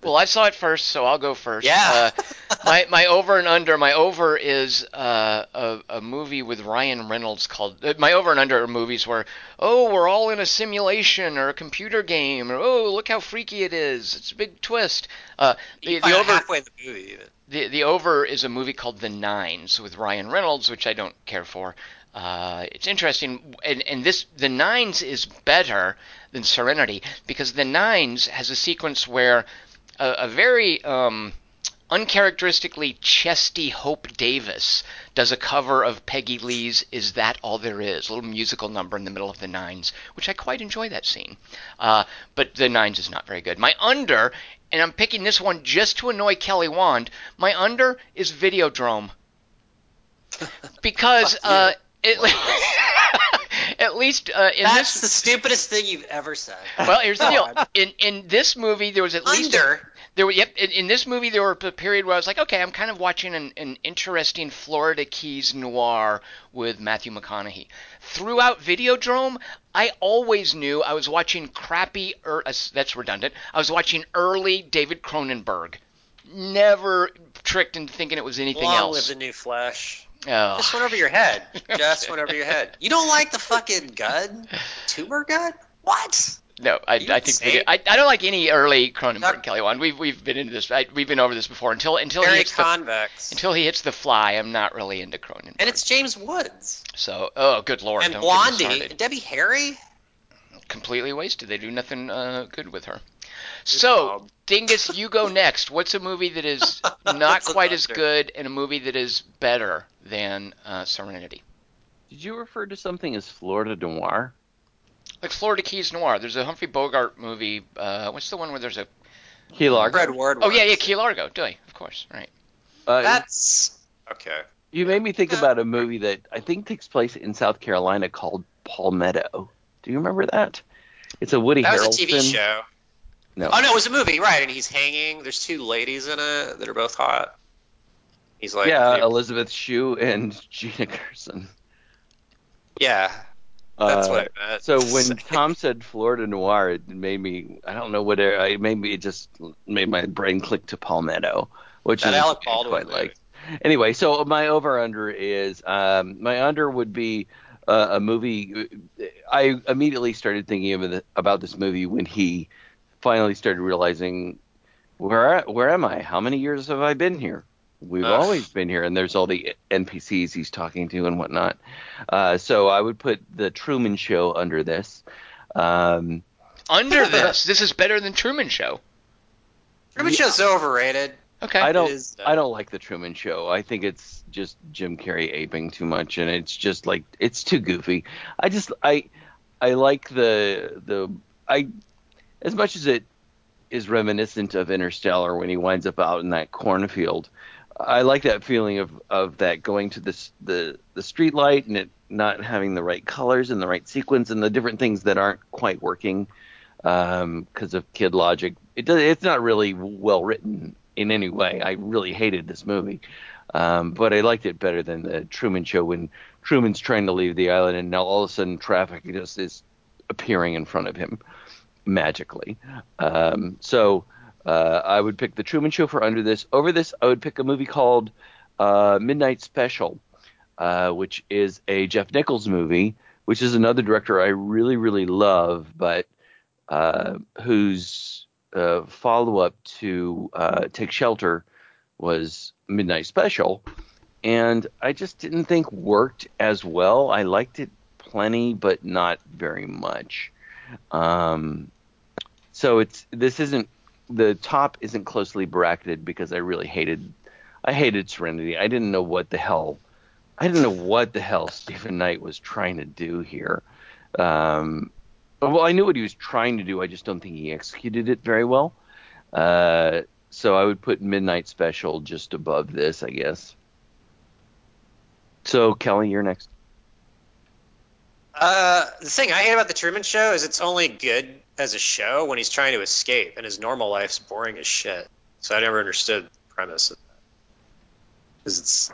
Speaker 2: Well, I saw it first, so I'll go first.
Speaker 4: Yeah.
Speaker 2: Uh, my my over and under. My over is uh, a a movie with Ryan Reynolds called. Uh, my over and under are movies where oh we're all in a simulation or a computer game or oh look how freaky it is. It's a big twist. Uh, the, the over
Speaker 4: halfway the movie. Even.
Speaker 2: the the over is a movie called The Nines with Ryan Reynolds, which I don't care for. Uh, it's interesting, and, and this The Nines is better than Serenity because The Nines has a sequence where a, a very um, uncharacteristically chesty Hope Davis does a cover of Peggy Lee's "Is That All There Is," a little musical number in the middle of The Nines, which I quite enjoy that scene. Uh, but The Nines is not very good. My under, and I'm picking this one just to annoy Kelly Wand. My under is Videodrome because uh, it, at least uh, in
Speaker 4: That's
Speaker 2: this
Speaker 4: the stupidest thing you've ever said.
Speaker 2: well, here's the deal. In in this movie, there was at least a- there were yep. In, in this movie, there were a period where I was like, okay, I'm kind of watching an, an interesting Florida Keys noir with Matthew McConaughey. Throughout Videodrome, I always knew I was watching crappy. Er, uh, that's redundant. I was watching early David Cronenberg. Never tricked into thinking it was anything
Speaker 4: Long
Speaker 2: else.
Speaker 4: live the new Flash.
Speaker 2: Oh.
Speaker 4: Just went over your head. Just went over your head. You don't like the fucking gun? Tumor gun? What?
Speaker 2: No, I, I think video, I, I don't like any early Cronenberg
Speaker 4: Not-
Speaker 2: Kelly one. We've we've been into this. I, we've been over this before. Until until he hits the, until he hits the fly, I'm not really into Cronenberg.
Speaker 4: and it's James Woods.
Speaker 2: so oh good lord,
Speaker 4: and
Speaker 2: don't get me
Speaker 4: Blondie. Debbie Harry.
Speaker 2: completely wasted. They do nothing uh, good with her. So
Speaker 4: job.
Speaker 2: Dingus, you go next. What's a movie that is not quite as good and a movie that is better than uh, Serenity?
Speaker 3: Did you refer to something as Florida Noir?
Speaker 2: Like Florida Keys Noir. There's a Humphrey Bogart movie. Uh, what's the one where there's a?
Speaker 3: Key Largo.
Speaker 4: Fred Ward.
Speaker 2: Oh yeah, yeah, Key Largo. Do I? Of course, right.
Speaker 3: Uh,
Speaker 4: That's okay.
Speaker 3: you made me think about a movie that I think takes place in South Carolina called Palmetto. Do you remember that? It's a Woody
Speaker 4: That was a TV show.
Speaker 3: No.
Speaker 4: Oh no, it was a movie, right? And he's hanging. There's two ladies in it that are both hot. He's like,
Speaker 3: yeah, Elizabeth Shue and Gina Gershon.
Speaker 4: yeah. That's
Speaker 3: Uh,
Speaker 4: what I meant.
Speaker 3: So when Tom said Florida Noir, it made me I don't know what it, it made me it just made my brain click to Palmetto, which
Speaker 4: That
Speaker 3: is
Speaker 4: Alec
Speaker 3: I
Speaker 4: Baldwin
Speaker 3: quite like. Anyway, so my over under is um, my under would be uh, a movie. I immediately started thinking of the, about this movie when he finally started realizing where where am I? How many years have I been here? We've
Speaker 4: Ugh.
Speaker 3: always been here, and there's all the NPCs he's talking to and whatnot. Uh, so I would put the Truman Show under this. Um,
Speaker 2: Under this, this is better than Truman Show.
Speaker 4: Truman Show's overrated.
Speaker 2: Okay.
Speaker 3: I don't.
Speaker 4: is, uh,
Speaker 3: I don't like the Truman Show. I think it's just Jim Carrey aping too much, and it's just like it's too goofy. I just I I like the the I as much as it is reminiscent of Interstellar when he winds up out in that cornfield. I like that feeling of, of that going to the the street light and it not having the right colors and the right sequence and the different things that aren't quite working because um, of kid logic. It does, it's not really well written in any way. I really hated this movie, um, but I liked it better than the Truman Show when Truman's trying to leave the island and now all of a sudden traffic just is appearing in front of him magically. Um, so uh, I would pick the Truman Show for under this. Over this, I would pick a movie called uh, Midnight Special, uh, which is a Jeff Nichols movie, which is another director I really, really love, but uh, whose uh, follow up to uh, Take Shelter was Midnight Special. And I just didn't think worked as well. I liked it plenty, but not very much. Um, so it's this isn't the top isn't closely bracketed because I really hated I hated Serenity. I didn't know what the hell I didn't know what the hell Steven Knight was trying to do here. Um, well, I knew what he was trying to do. I just don't think he executed it very well. Uh, so I would put Midnight Special just above this, I guess. So Kelly, you're next.
Speaker 4: Uh, the thing I hate about the Truman Show is it's only good as a show when he's trying to escape, and his normal life's boring as shit. So I never understood the premise of that. Because it's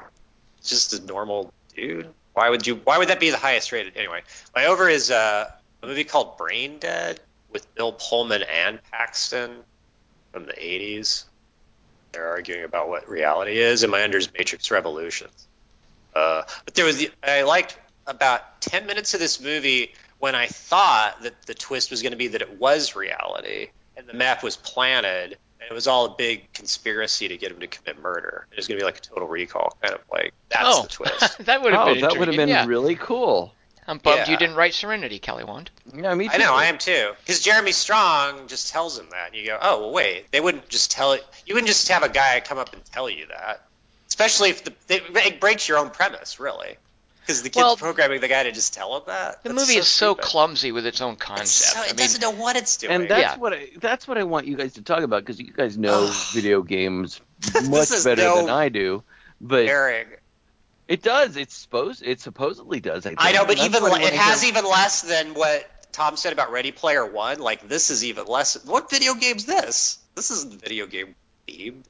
Speaker 4: just a normal dude. Why would you? Why would that be the highest rated? Anyway, my over is uh, a movie called Brain Dead with Bill Pullman and Paxton from the 80s. They're arguing about what reality is, and my under is Matrix Revolutions. Uh, but there was the, I liked about 10 minutes of this movie when I thought that the twist was going to be that it was reality and the map was planted and it was all a big conspiracy to get him to commit murder. It was going to be like a total recall kind of like that's
Speaker 2: oh,
Speaker 4: the twist.
Speaker 2: that would have
Speaker 3: oh,
Speaker 2: been
Speaker 3: that would have been
Speaker 2: yeah.
Speaker 3: really cool.
Speaker 2: I'm bummed
Speaker 4: Yeah.
Speaker 2: you didn't write Serenity, Kelly Wand.
Speaker 3: Yeah, me too.
Speaker 4: I know, I am too. Because Jeremy Strong just tells him that, and you go, "Oh, well, wait." They wouldn't just tell it. You wouldn't just have a guy come up and tell you that, especially if the it, it breaks your own premise, really. Because the kid's
Speaker 2: Well,
Speaker 4: programming the guy to just tell him that.
Speaker 2: The
Speaker 4: That's
Speaker 2: movie is so
Speaker 4: stupid.
Speaker 2: clumsy with its own
Speaker 4: It's
Speaker 2: concept.
Speaker 4: so-
Speaker 2: I
Speaker 4: it
Speaker 2: mean,
Speaker 4: doesn't know what it's doing.
Speaker 3: and that's
Speaker 2: Yeah.
Speaker 3: what I, that's what I want you guys to talk about because you guys know video games much better
Speaker 4: no
Speaker 3: than I do. But
Speaker 4: Eric.
Speaker 3: it does. It's supposed. It supposedly does. I.
Speaker 4: I know, but even
Speaker 3: what
Speaker 4: le- it has even less than what Tom said about Ready Player One. Like this is even less. What video game's this? This isn't video game themed.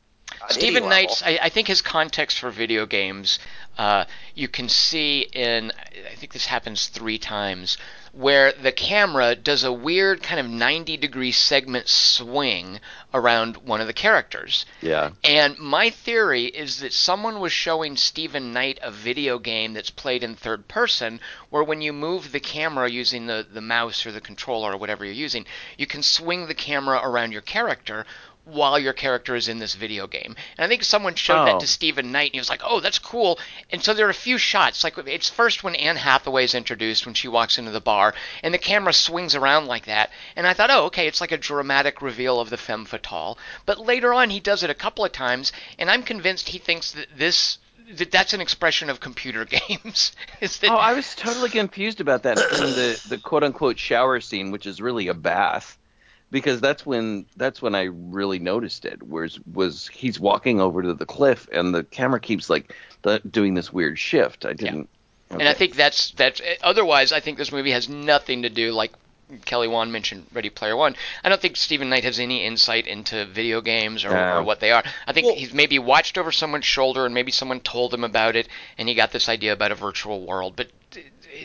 Speaker 4: Steven.
Speaker 2: Knight's, I, I think his context for video games, uh, you can see in, I think this happens three times, where the camera does a weird kind of 90 degree segment swing around one of the characters.
Speaker 3: Yeah.
Speaker 2: And my theory is that someone was showing Steven Knight a video game that's played in third person, where when you move the camera using the, the mouse or the controller or whatever you're using, you can swing the camera around your character while your character is in this video game. And I think someone showed
Speaker 3: Oh.
Speaker 2: that to oh. Steven Knight, and he was like, "Oh, that's cool." And so there are a few shots, like it's first when Anne Hathaway is introduced when she walks into the bar, and the camera swings around like that. And I thought, "Oh, okay, it's like a dramatic reveal of the femme fatale." But later on, he does it a couple of times, and I'm convinced he thinks that this that that's an expression of computer games. Is that
Speaker 3: Oh, I was totally confused about that in the the quote unquote shower scene, which is really a bath, because that's when that's when I really noticed it. Was was he's walking over to the cliff and the camera keeps like the, doing this weird shift. I didn't.
Speaker 2: And I think that's that's otherwise I think this movie has nothing to do like Kelly Wand mentioned Ready Player One. I don't think Steven Knight has any insight into video games or,
Speaker 3: No.
Speaker 2: or what they are. I think
Speaker 4: Well-
Speaker 2: he's maybe watched over someone's shoulder and maybe someone told him about it and he got this idea about a virtual world. But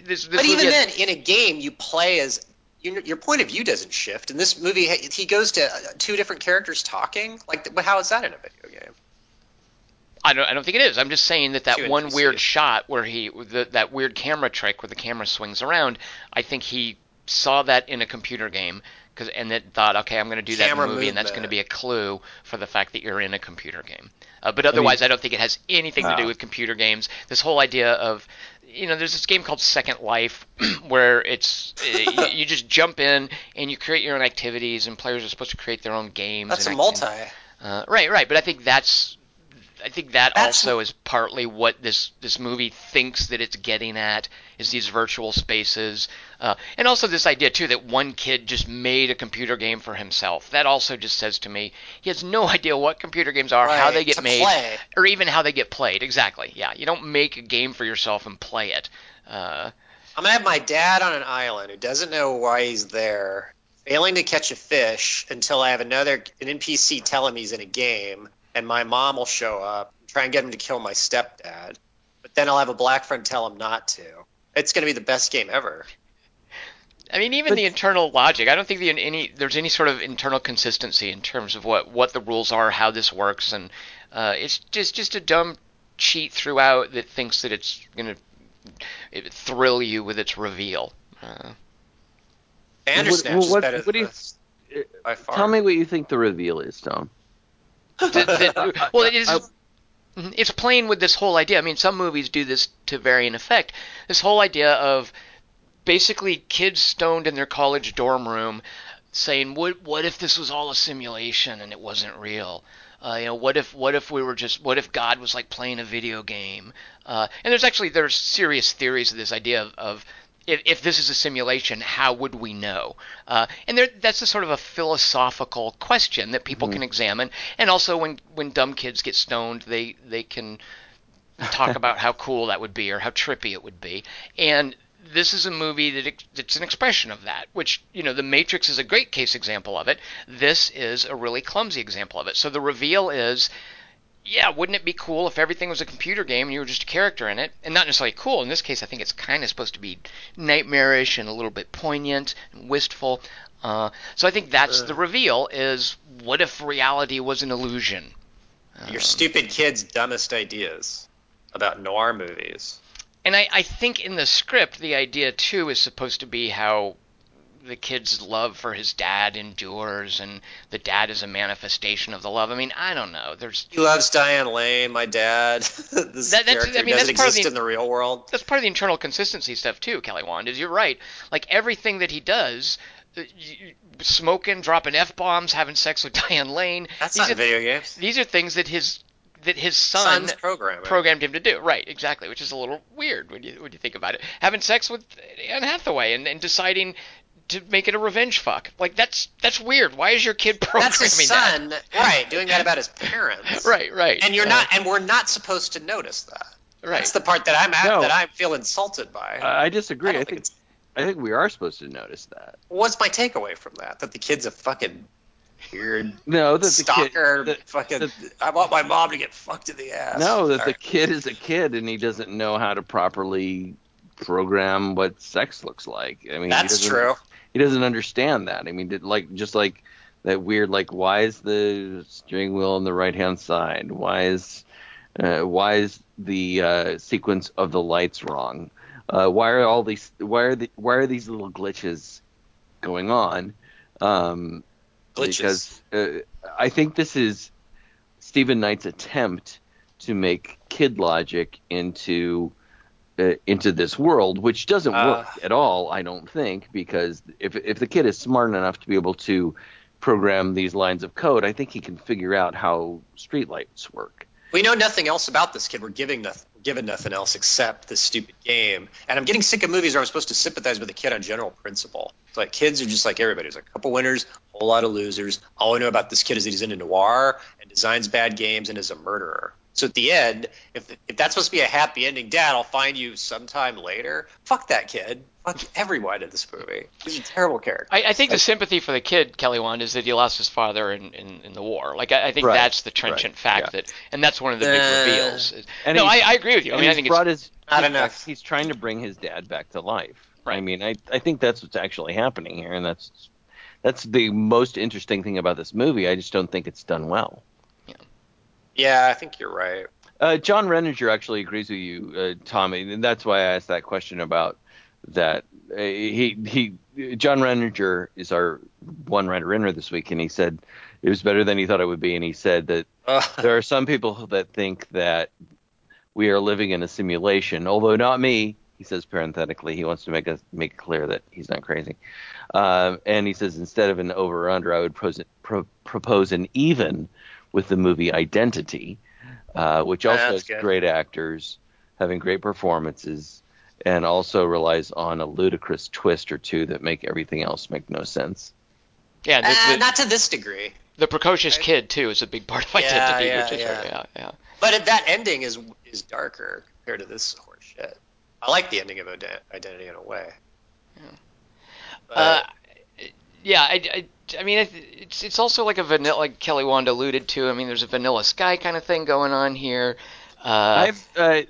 Speaker 2: this, this
Speaker 4: But even
Speaker 2: has-
Speaker 4: then, in a game, you play as your, your point of view doesn't shift. In this movie, he goes to uh, two different characters talking. Like, but how is that in a video game?
Speaker 2: I don't, I don't think it is. I'm just saying that that one weird shot where he the, that weird camera trick where the camera swings around. I think he saw that in a computer game cause, and then thought, okay, I'm going to do that in a
Speaker 4: Camera
Speaker 2: movie, and that's going to be a clue for the fact that you're in a computer game. Uh, but otherwise, I, don't think it has anything to do
Speaker 3: Ah.
Speaker 2: with computer games. This whole idea of you know, there's this game called Second Life where it's uh, you, you just jump in and you create your own activities, and players are supposed to create their own games.
Speaker 4: That's a multi.
Speaker 2: uh, right, right. But I think that's I think that
Speaker 4: That's
Speaker 2: also is partly what this this movie thinks that it's getting at is these virtual spaces, uh, and also this idea too that one kid just made a computer game for himself. That also just says to me he has no idea what computer games are, how they get made,
Speaker 4: play.
Speaker 2: or even how they get played. Exactly. Yeah, you don't make a game for yourself and play it. Uh,
Speaker 4: I'm gonna have my dad on an island who doesn't know why he's there, failing to catch a fish until I have another an NPC tell him he's in a game, and my mom will show up, and try and get him to kill my stepdad, but then I'll have a black friend tell him not to. It's gonna be the best game ever.
Speaker 2: I mean, even
Speaker 3: But-
Speaker 2: the internal logic. I don't think the any there's any sort of internal consistency in terms of what what the rules are, how this works, and uh, it's just just a dumb cheat throughout that thinks that it's gonna thrill you with its reveal. Uh,
Speaker 4: Bandersnatch
Speaker 3: What-
Speaker 4: is
Speaker 3: what-
Speaker 4: better
Speaker 3: what do you-
Speaker 4: this by far.
Speaker 3: Tell me what you think the reveal is, Tom.
Speaker 2: That- that- well, it is.
Speaker 3: I-
Speaker 2: it's playing with this whole idea. I mean, some movies do this to varying effect. This whole idea of basically kids stoned in their college dorm room saying, "What what if this was all a simulation and it wasn't real?" Uh, you know, what if what if we were just what if God was like playing a video game? Uh, and there's actually there's serious theories of this idea of, of if, if this is a simulation, how would we know? Uh, and there, that's a sort of a philosophical question that people can examine. And also, when when dumb kids get stoned, they they can talk about how cool that would be or how trippy it would be. And this is a movie that ex- that's an expression of that. Which you know, The Matrix is a great case example of it. This is a really clumsy example of it. So the reveal is yeah, wouldn't it be cool if everything was a computer game and you were just a character in it? And not necessarily cool. In this case, I think it's kind of supposed to be nightmarish and a little bit poignant and wistful. Uh, so I think that's the reveal: is what if reality was an illusion?
Speaker 4: Your stupid kid's dumbest ideas about noir movies.
Speaker 2: And I, I think in the script, the idea too is supposed to be how the kid's love for his dad endures, and the dad is a manifestation of the love. I mean, I don't know. There's
Speaker 4: He loves Diane Lane, my dad. this
Speaker 2: That-
Speaker 4: character
Speaker 2: I mean,
Speaker 4: doesn't exist
Speaker 2: the-
Speaker 4: in the real world.
Speaker 2: that's part of the internal consistency stuff too, Kelly Wand. Is you're right. Like everything that he does, uh, smoking, dropping f bombs, having sex with Diane Lane.
Speaker 4: That's
Speaker 2: these
Speaker 4: not
Speaker 2: are,
Speaker 4: video games.
Speaker 2: These are things that his that his son programmed him to do. Right, exactly. Which is a little weird when you when you think about it. Having sex with Anne Hathaway and, and deciding to make it a revenge fuck. Like that's that's weird. Why is your kid programming
Speaker 4: That's his
Speaker 2: that?
Speaker 4: son, right? Doing that about his parents,
Speaker 2: Right, right.
Speaker 4: And you're
Speaker 2: Uh,
Speaker 4: not, and we're not supposed to notice that.
Speaker 2: right.
Speaker 4: That's the part that I'm at,
Speaker 3: No.
Speaker 4: that I feel insulted by.
Speaker 3: I I disagree. I,
Speaker 4: don't
Speaker 3: think
Speaker 4: it's-
Speaker 3: I think we are supposed to notice that.
Speaker 4: What's my takeaway from that? That the kid's a fucking weird
Speaker 3: No, that the
Speaker 4: stalker.
Speaker 3: kid. that-
Speaker 4: fucking.
Speaker 3: that-
Speaker 4: I want my mom to get fucked in the ass.
Speaker 3: no, that
Speaker 4: All
Speaker 3: the
Speaker 4: right.
Speaker 3: kid is a kid and he doesn't know how to properly program what sex looks like. I mean, he
Speaker 4: That's
Speaker 3: doesn't-
Speaker 4: true.
Speaker 3: He doesn't understand that. I mean, did, like just like that weird like why is the steering wheel on the right hand side? Why is uh, why is the uh, sequence of the lights wrong? Uh, why are all these why are the why are these little glitches going on? Um,
Speaker 4: Glitches.
Speaker 3: Because uh, I think this is Steven Knight's attempt to make kid logic into uh, into this world, which doesn't
Speaker 4: Uh.
Speaker 3: work at all, I don't think, because if if the kid is smart enough to be able to program these lines of code, I think he can figure out how streetlights work.
Speaker 4: We know nothing else about this kid. We're giving nothing, given nothing else except this stupid game. And I'm getting sick of movies where I'm supposed to sympathize with the kid on general principle. It's like kids are just like everybody. There's a couple winners, a whole lot of losers. All I know about this kid is that he's into noir and designs bad games and is a murderer. So at the end, if if that's supposed to be a happy ending, Dad, I'll find you sometime later. Fuck that kid. Fuck everyone in this movie. He's a terrible character.
Speaker 2: I, I think the sympathy for the kid, Kelly Wand, is that he lost his father in, in, in the war. Like I, I think
Speaker 3: Right,
Speaker 2: that's the trenchant
Speaker 3: right,
Speaker 2: fact
Speaker 3: yeah.
Speaker 2: that, and that's one of the big
Speaker 4: Uh,
Speaker 2: reveals.
Speaker 3: And
Speaker 2: no, I, I agree with you. I
Speaker 3: And
Speaker 2: mean, I
Speaker 3: he's
Speaker 2: think
Speaker 3: brought
Speaker 2: it's
Speaker 3: his
Speaker 4: Not
Speaker 3: he's-
Speaker 4: enough.
Speaker 3: He's trying to bring his dad back to life. I mean, I I think that's what's actually happening here, and that's that's the most interesting thing about this movie. I just don't think it's done well.
Speaker 4: Yeah, I think you're right.
Speaker 3: Uh, John Renninger actually agrees with you, uh, Tommy, and that's why I asked that question about that. Uh, he he, John Renninger is our one writer inner this week, and he said it was better than he thought it would be, and he said that
Speaker 4: Uh,
Speaker 3: there are some people that think that we are living in a simulation, although not me. He says parenthetically, he wants to make us make clear that he's not crazy. Um, and he says instead of an over or under, I would pros- pro- propose an even with the movie Identity. uh, which also
Speaker 4: that's
Speaker 3: has
Speaker 4: good.
Speaker 3: great actors having great performances, and also relies on a ludicrous twist or two that make everything else make no sense.
Speaker 2: Yeah, the,
Speaker 4: Uh, not to this degree.
Speaker 2: the precocious kid too is a big part of identity.
Speaker 4: yeah,
Speaker 2: which is
Speaker 4: yeah.
Speaker 2: yeah, yeah.
Speaker 4: But that ending is is darker compared to this horse shit. I like the ending of Identity in a way. But-
Speaker 2: Uh, yeah, I, I, I mean, it's it's also like a vanilla, like Kelly Wand alluded to. I mean, there's a Vanilla Sky kind of thing going on here. Uh,
Speaker 3: I've uh,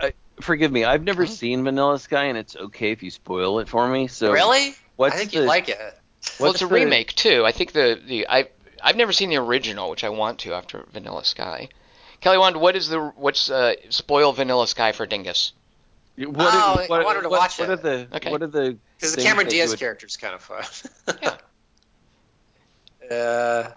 Speaker 3: uh, forgive me, I've never seen Vanilla Sky, and it's okay if you spoil it for me. So
Speaker 4: really?
Speaker 3: what's
Speaker 4: I think
Speaker 3: the,
Speaker 4: you'd like it.
Speaker 2: well, it's a
Speaker 3: the-
Speaker 2: remake too. I think the the I I've never seen the original, which I want to after Vanilla Sky. Kelly Wand, what is the what's uh, spoil Vanilla Sky for Dingus?
Speaker 3: What,
Speaker 4: Oh,
Speaker 3: what,
Speaker 4: I wanted to
Speaker 3: what,
Speaker 4: watch
Speaker 3: what
Speaker 4: it.
Speaker 3: are the
Speaker 2: Okay.
Speaker 3: what are the
Speaker 4: Because the Cameron Diaz
Speaker 3: would-
Speaker 4: character's kind of fun.
Speaker 2: Yeah.
Speaker 4: uh,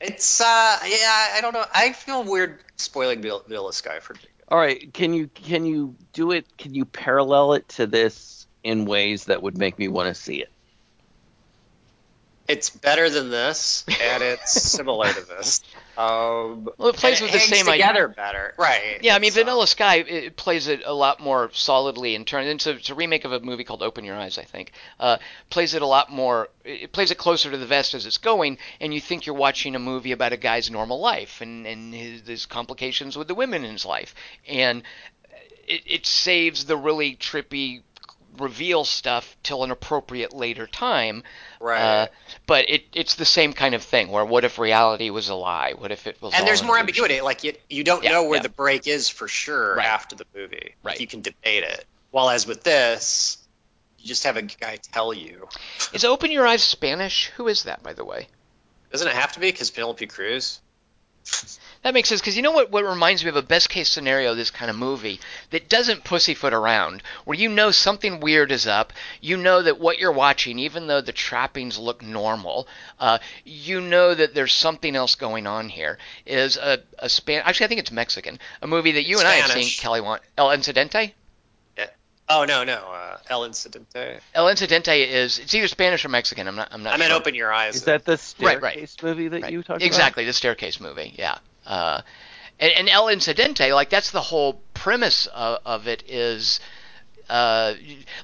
Speaker 4: it's uh, yeah, I don't know. I feel weird spoiling Vanilla Vanilla Sky for.
Speaker 3: All right, can you can you do it? Can you parallel it to this in ways that would make me want to see it?
Speaker 4: It's better than this, and it's similar to this. Um,
Speaker 2: Well, it plays
Speaker 4: and
Speaker 2: with the
Speaker 4: hangs
Speaker 2: same idea.
Speaker 4: together better, right?
Speaker 2: Yeah, I mean,
Speaker 4: It's, uh,
Speaker 2: Vanilla Sky it plays it a lot more solidly in terms. It's a, it's a remake of a movie called Open Your Eyes, I think. Uh, plays it a lot more. It plays it closer to the vest as it's going, and you think you're watching a movie about a guy's normal life and and his, his complications with the women in his life, and it, it saves the really trippy reveal stuff till an appropriate later time.
Speaker 4: right.
Speaker 2: Uh, but it it's the same kind of thing. Where what if reality was a lie? What if it was?
Speaker 4: and there's more ambiguity. Like you, you don't
Speaker 2: Yeah,
Speaker 4: know where
Speaker 2: yeah.
Speaker 4: the break is for sure
Speaker 2: Right.
Speaker 4: after the movie.
Speaker 2: Right.
Speaker 4: You can debate it. While as with this, you just have a guy tell you.
Speaker 2: Is Open Your Eyes Spanish? Who is that, by the way?
Speaker 4: Doesn't it have to be? Because Penelope Cruz.
Speaker 2: That makes sense because you know what? What reminds me of a best case scenario of this kind of movie that doesn't pussyfoot around, where you know something weird is up, you know that what you're watching, even though the trappings look normal, uh, you know that there's something else going on here. Is a a span? Actually, I think it's Mexican. A movie that you and I have seen. Kelly Wand El Incidente.
Speaker 4: Oh no no, uh, El Incidente.
Speaker 2: El Incidente is it's either Spanish or Mexican. I'm not. I'm not.
Speaker 4: I meant
Speaker 2: sure.
Speaker 4: Open Your Eyes.
Speaker 3: Is that the
Speaker 2: Right, right.
Speaker 3: staircase movie that
Speaker 2: Right.
Speaker 3: you talked about?
Speaker 2: exactly the staircase movie yeah uh, and, and el incidente like that's the whole premise of, of it is uh,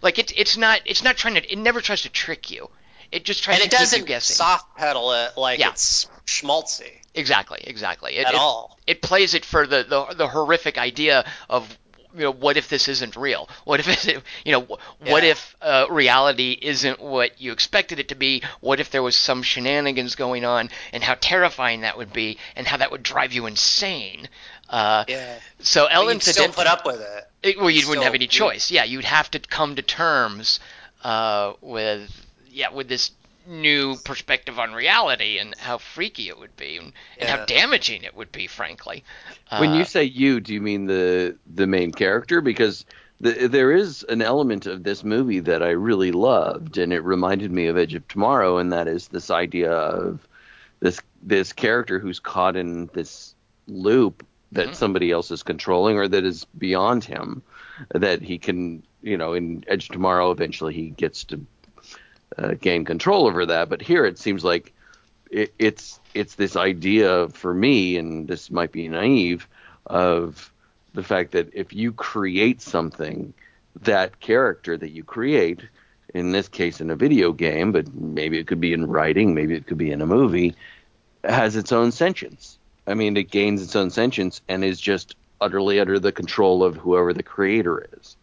Speaker 2: like it's it's not it's not trying to it never tries to trick you it just tries
Speaker 4: and it
Speaker 2: to keep you
Speaker 4: doesn't soft pedal it like
Speaker 2: Yeah.
Speaker 4: it's schmaltzy
Speaker 2: exactly exactly it,
Speaker 4: at
Speaker 2: it,
Speaker 4: all.
Speaker 2: it plays it for the, the the horrific idea of you know what if this isn't real what if it you know what
Speaker 4: Yeah.
Speaker 2: if uh, reality isn't what you expected it to be what if there was some shenanigans going on and how terrifying that would be and how that would drive you insane uh,
Speaker 4: Yeah.
Speaker 2: so El
Speaker 4: But you'd still put up with it.
Speaker 2: it, well, you wouldn't have any choice. Yeah, you'd have to come to terms uh, with yeah with this new perspective on reality and how freaky it would be and, and how damaging it would be, frankly.
Speaker 3: When you
Speaker 2: Uh,
Speaker 3: say you, do you mean the the main character? Because the, there is an element of this movie that I really loved, and it reminded me of Edge of Tomorrow, and that is this idea of this this character who's caught in this loop that
Speaker 2: Mhm.
Speaker 3: somebody else is controlling or that is beyond him, that he can, you know, in Edge of Tomorrow, eventually he gets to uh, gain control over that. But here it seems like it, it's it's this idea for me, and this might be naive, of the fact that if you create something, that character that you create, in this case in a video game, but maybe it could be in writing, maybe it could be in a movie, has its own sentience. I mean, it gains its own sentience and is just utterly under the control of whoever the creator is.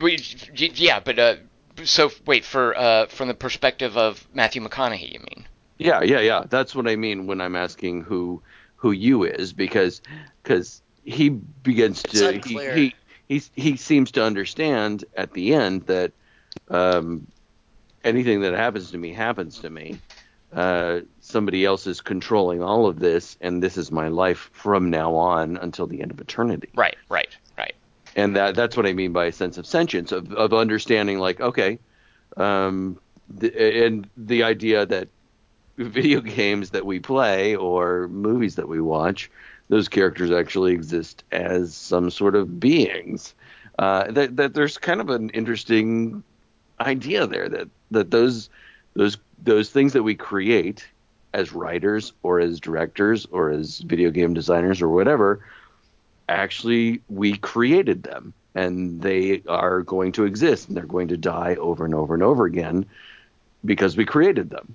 Speaker 2: Yeah, but uh, so wait for uh, from the perspective of Matthew McConaughey, you mean?
Speaker 3: Yeah, yeah, yeah. That's what I mean when I'm asking who who you is because because he begins
Speaker 4: It's
Speaker 3: to
Speaker 4: unclear.
Speaker 3: he, he he he seems to understand at the end that um, anything that happens to me happens to me. Uh, somebody else is controlling all of this, and this is my life from now on until the end of eternity.
Speaker 2: Right, right, right.
Speaker 3: And that that's what I mean by a sense of sentience of of understanding. Like, okay, um, the, and the idea that video games that we play or movies that we watch, those characters actually exist as some sort of beings. Uh, that, that there's kind of an interesting idea there that that those those those things that we create as writers or as directors or as video game designers or whatever, actually we created them and they are going to exist and they're going to die over and over and over again because we created them.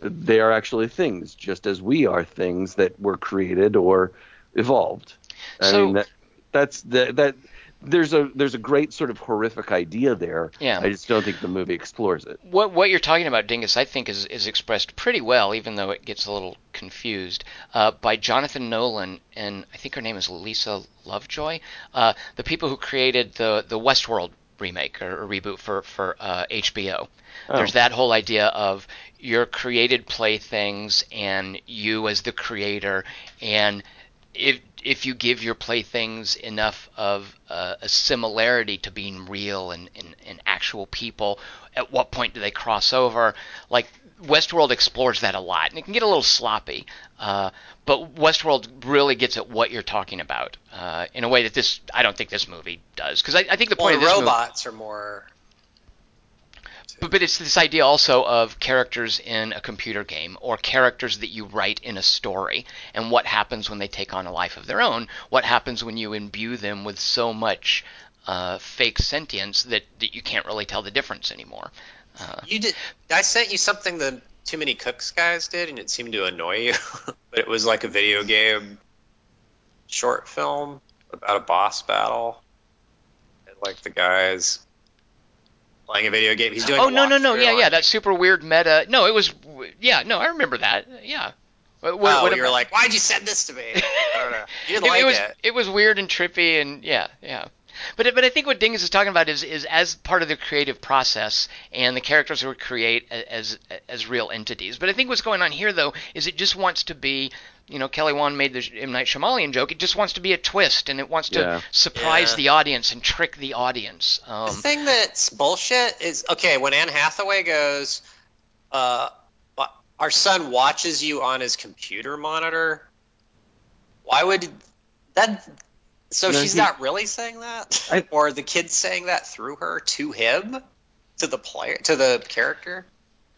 Speaker 3: They are actually things, just as we are things that were created or evolved. I
Speaker 2: So-
Speaker 3: mean that that's the, that there's a there's a great sort of horrific idea there.
Speaker 2: Yeah.
Speaker 3: I just don't think the movie explores it.
Speaker 2: What what you're talking about, Dingus, I think is is expressed pretty well, even though it gets a little confused, uh, by Jonathan Nolan and I think her name is Lisa Lovejoy, uh, the people who created the the Westworld remake or, or reboot for for uh, HBO. There's that whole idea of your created playthings and you as the creator, and if if you give your playthings enough of uh, a similarity to being real and, and, and actual people, at what point do they cross over? Like Westworld explores that a lot, and it can get a little sloppy. Uh, but Westworld really gets at what you're talking about uh, in a way that this I don't think this movie does, because I, I think the
Speaker 4: Well,
Speaker 2: point of this movie,
Speaker 4: robots are more.
Speaker 2: But, but it's this idea also of characters in a computer game or characters that you write in a story and what happens when they take on a life of their own. What happens when you imbue them with so much uh, fake sentience that, that you can't really tell the difference anymore. Uh,
Speaker 4: You did. I sent you something the Too Many Cooks guys did, and it seemed to annoy you. but it was like a video game short film about a boss battle, like the guys playing a video game. He's doing.
Speaker 2: oh no no no yeah yeah that super weird meta. No, it was yeah no I remember that yeah. What, what-
Speaker 4: oh,
Speaker 2: what
Speaker 4: you were like, why'd you send this to me? I don't know. You didn't
Speaker 2: it,
Speaker 4: like
Speaker 2: it was
Speaker 4: it.
Speaker 2: it was weird and trippy and yeah yeah but but I think what Dingus is talking about is is as part of the creative process and the characters were create as as real entities. But I think what's going on here though is it just wants to be you know Kelly Wand made the M Night Shyamalan joke. It just wants to be a twist and it wants to
Speaker 3: Yeah.
Speaker 2: surprise
Speaker 4: Yeah.
Speaker 2: the audience and trick the audience.
Speaker 4: The
Speaker 2: Um,
Speaker 4: thing that's bullshit is okay when Anne Hathaway goes, uh, our son watches you on his computer monitor. Why would that? So
Speaker 3: No,
Speaker 4: she's
Speaker 3: he-
Speaker 4: not really saying that,
Speaker 3: I-
Speaker 4: or the kid's saying that through her to him, to the player, to the character.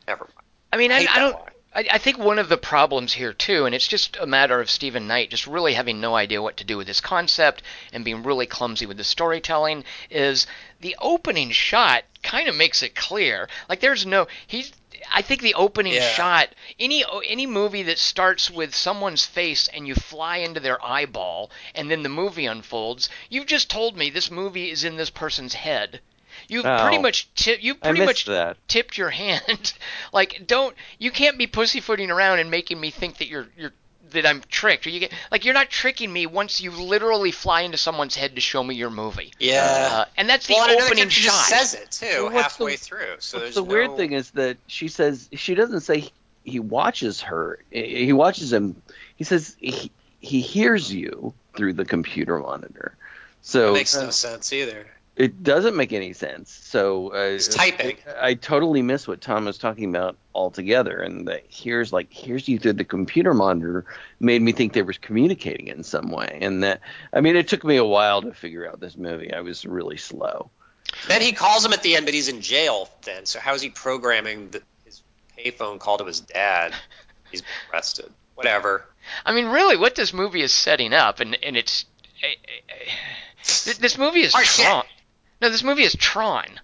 Speaker 4: Never mind.
Speaker 2: I mean, I,
Speaker 4: hate
Speaker 2: I don't. I, I think one of the problems here too, and it's just a matter of Steven Knight just really having no idea what to do with this concept and being really clumsy with the storytelling, is the opening shot kind of makes it clear. Like there's no he's. I think the opening
Speaker 4: Yeah.
Speaker 2: shot, any any movie that starts with someone's face and you fly into their eyeball, and then the movie unfolds, you've just told me this movie is in this person's head. You've pretty
Speaker 3: Oh.
Speaker 2: much ti- you pretty much
Speaker 3: that.
Speaker 2: tipped your hand. like, don't you can't be pussyfooting around and making me think that you're you're that I'm tricked. Or you get like you're not tricking me once you literally fly into someone's head to show me your movie.
Speaker 4: Yeah.
Speaker 2: Uh, and that's the
Speaker 4: well,
Speaker 2: opening
Speaker 4: character
Speaker 2: shot.
Speaker 4: just says it too
Speaker 3: Well,
Speaker 4: halfway
Speaker 3: the-
Speaker 4: through. So
Speaker 3: What's
Speaker 4: there's
Speaker 3: the weird thing is that she says she doesn't say he, he watches her. He he watches him. He says he, he hears you through the computer monitor. So
Speaker 4: It makes no sense either.
Speaker 3: It doesn't make any sense. So uh,
Speaker 4: It's typing.
Speaker 3: I, I totally miss what Tom was talking about altogether. And that here's like here's you through the computer monitor made me think they were communicating in some way. And that I mean, it took me a while to figure out this movie. I was really slow.
Speaker 4: Then he calls him at the end, but he's in jail. Then, so how is he programming the, his payphone call to his dad? He's arrested. Whatever.
Speaker 2: I mean, really, what this movie is setting up, and and it's eh, eh, this movie is
Speaker 4: Oh, shit.
Speaker 2: Tron. No, this movie is Tron.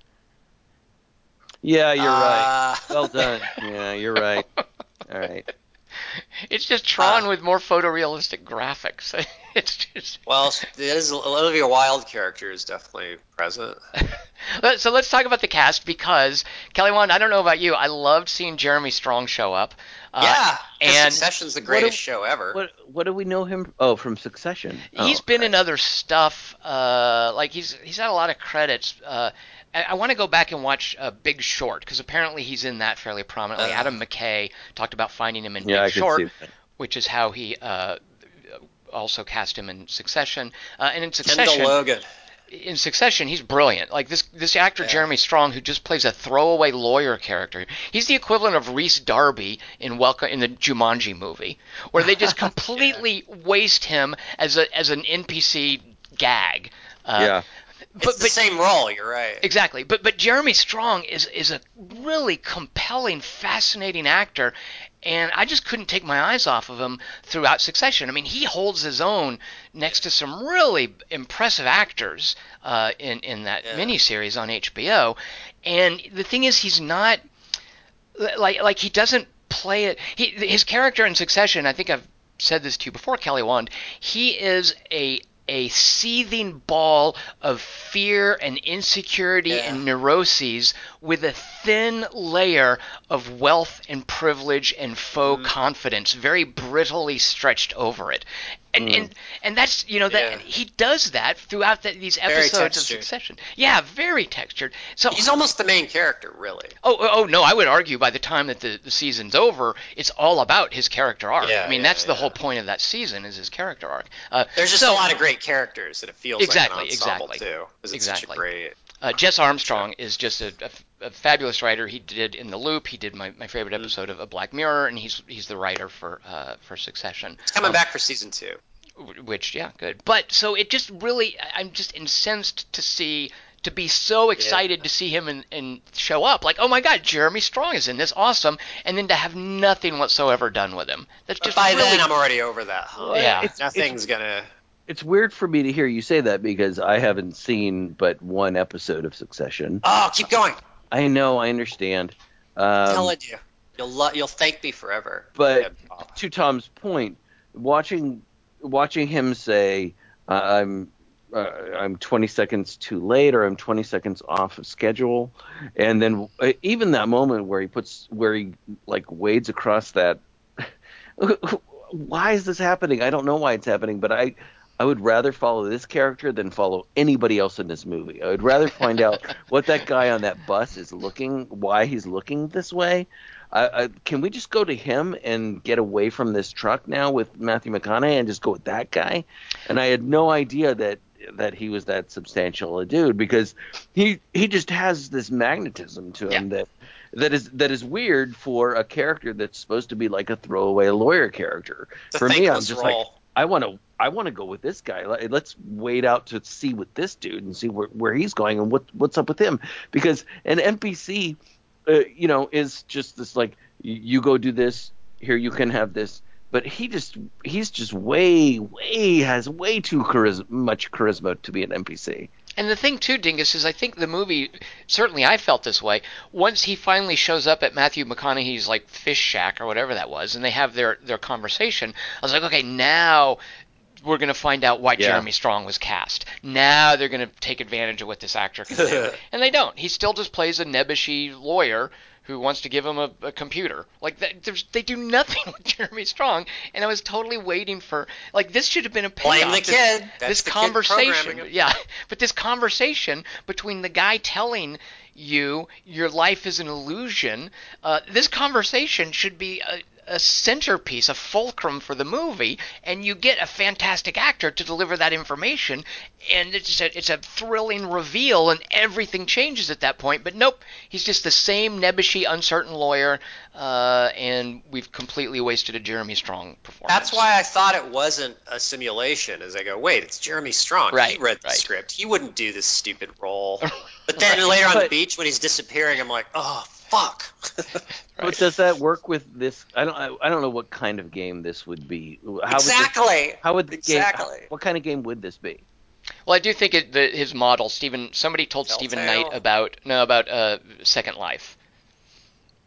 Speaker 3: Yeah, you're right.
Speaker 4: Uh,
Speaker 3: Well done. Yeah, you're right. All right.
Speaker 2: It's just Tron
Speaker 4: Uh.
Speaker 2: with more photorealistic graphics. it's just
Speaker 4: Well, there's Olivia Wilde character is definitely present.
Speaker 2: So let's talk about the cast because Kelly Wand, I don't know about you, I loved seeing Jeremy Strong show up. Uh,
Speaker 4: yeah,
Speaker 2: and
Speaker 4: Succession's the greatest
Speaker 3: do-
Speaker 4: show ever.
Speaker 3: What what do we know him? Oh, from Succession.
Speaker 2: he's
Speaker 3: Oh,
Speaker 2: been
Speaker 3: right.
Speaker 2: in other stuff. Uh, like he's he's had a lot of credits. Uh, I, I want to go back and watch uh, Big Short because apparently he's in that fairly prominently.
Speaker 4: Uh.
Speaker 2: Adam McKay talked about finding him in
Speaker 3: Yeah,
Speaker 2: Big
Speaker 3: can
Speaker 2: Short, which is how he uh, also cast him in Succession. Uh, and in Succession,
Speaker 4: Kendall Logan.
Speaker 2: In Succession, he's brilliant. Like this this actor
Speaker 4: Yeah.
Speaker 2: Jeremy Strong, who just plays a throwaway lawyer character. He's the equivalent of Rhys Darby in Welcome in the Jumanji movie, where they just completely waste him as a as an NPC gag. Uh,
Speaker 3: yeah.
Speaker 4: It's the
Speaker 2: but
Speaker 4: same role. You're right.
Speaker 2: Exactly, but but Jeremy Strong is is a really compelling, fascinating actor, and I just couldn't take my eyes off of him throughout Succession. I mean, he holds his own next to some really impressive actors uh, in in that
Speaker 4: Yeah.
Speaker 2: miniseries on HBO, and the thing is, he's not like like he doesn't play it. He his character in Succession. I think I've said this to you before, Kelly Wand. He is a a seething ball of fear and insecurity
Speaker 4: Yeah.
Speaker 2: and neuroses with a thin layer of wealth and privilege and faux
Speaker 4: Mm.
Speaker 2: confidence very brittly stretched over it and and and that's you know that
Speaker 4: Yeah.
Speaker 2: he does that throughout the, these episodes of succession yeah very textured so
Speaker 4: He's almost the main character, really.
Speaker 2: Oh, oh, oh, no! I would argue by the time that the, the season's over, it's all about his character arc.
Speaker 4: Yeah,
Speaker 2: I mean,
Speaker 4: yeah,
Speaker 2: that's the
Speaker 4: yeah.
Speaker 2: whole point of that season is his character arc. Uh,
Speaker 4: There's just
Speaker 2: so,
Speaker 4: a lot of great characters that it feels
Speaker 2: Exactly,
Speaker 4: like
Speaker 2: exactly.
Speaker 4: too. 'cause it's such
Speaker 2: Exactly.
Speaker 4: a great.
Speaker 2: Uh, Jesse Armstrong is just a, a, a fabulous writer. He did in the Loop. He did my, my favorite
Speaker 4: Mm-hmm.
Speaker 2: episode of, of Black Mirror, and he's he's the writer for uh, for Succession.
Speaker 4: It's coming
Speaker 2: Um,
Speaker 4: back for season two.
Speaker 2: which yeah good but so it just really I- i'm just incensed to see to be so excited to see him and, and show up like oh my god jeremy strong is in this awesome and then to have nothing whatsoever done with him that's
Speaker 4: But
Speaker 2: just
Speaker 4: by
Speaker 2: really
Speaker 4: then, I'm already over that. Hump.
Speaker 2: Yeah.
Speaker 3: It's-
Speaker 4: Nothing's gonna.
Speaker 3: It's weird for me to hear you say that because I haven't seen but one episode of Succession.
Speaker 4: Oh, keep going.
Speaker 3: I know, I understand. Um,
Speaker 4: telling you, you'll lo- you'll thank me forever.
Speaker 3: but
Speaker 4: Yeah,
Speaker 3: to Tom's point, watching watching him say, uh, "I'm uh, I'm 20 seconds too late" or "I'm 20 seconds off of schedule," and then uh, even that moment where he puts where he like wades across that. why is this happening? I don't know why it's happening, but I. I would rather follow this character than follow anybody else in this movie. I would rather find out what that guy on that bus is looking, why he's looking this way. I, I, can we just go to him and get away from this truck now with Matthew McConaughey and just go with that guy? And I had no idea that that he was that substantial a dude because he he just has this magnetism to him that that is that is weird for a character that's supposed to be like a throwaway lawyer character. For me, I'm just like. I want to I want to go with this guy. Let- Let's wait out to see with this dude and see where, where he's going and what what's up with him because an NPC, uh, you know, is just this like you, you go do this here you can have this, but he just he's just way way has way too charisma, much charisma to be an NPC.
Speaker 2: And the thing too, Dingus, is I think the movie certainly I felt this way. Once he finally shows up at Matthew McConaughey's like fish shack or whatever that was, and they have their their conversation, I was like, okay, now we're gonna find out why
Speaker 3: Yeah.
Speaker 2: Jeremy Strong was cast. Now they're gonna take advantage of what this actor can do, and they don't. He still just plays a nebbishy lawyer who wants to give him a, a computer. Like that, there's, they do nothing with Jeremy Strong, and I was totally waiting for like this should have been a payoff.
Speaker 4: Blame the
Speaker 2: This-
Speaker 4: kid. That's
Speaker 2: this
Speaker 4: the
Speaker 2: conversation,
Speaker 4: him.
Speaker 2: yeah, but this conversation between the guy telling you your life is an illusion, uh, this conversation should be a, a centerpiece, a fulcrum for the movie, and you get a fantastic actor to deliver that information, and it's a, it's a thrilling reveal, and everything changes at that point. But nope, he's just the same nebbishy, uncertain lawyer, uh, and we've completely wasted a Jeremy Strong performance.
Speaker 4: That's why I thought it wasn't a simulation. As I go, wait, it's Jeremy Strong.
Speaker 2: Right, he
Speaker 4: read the
Speaker 2: right.
Speaker 4: script. He wouldn't do this stupid role. But then later on the beach, when he's disappearing, I'm like, oh fuck.
Speaker 3: But does that work with this? I don't. I, I don't know what kind of game this would be. How Would
Speaker 4: exactly.
Speaker 3: this, how would the
Speaker 4: Exactly.
Speaker 3: game? What kind of game would this be?
Speaker 2: Well, I do think it, the, his model, Steven. Somebody told
Speaker 4: Steven
Speaker 2: Knight about no about uh, Second Life.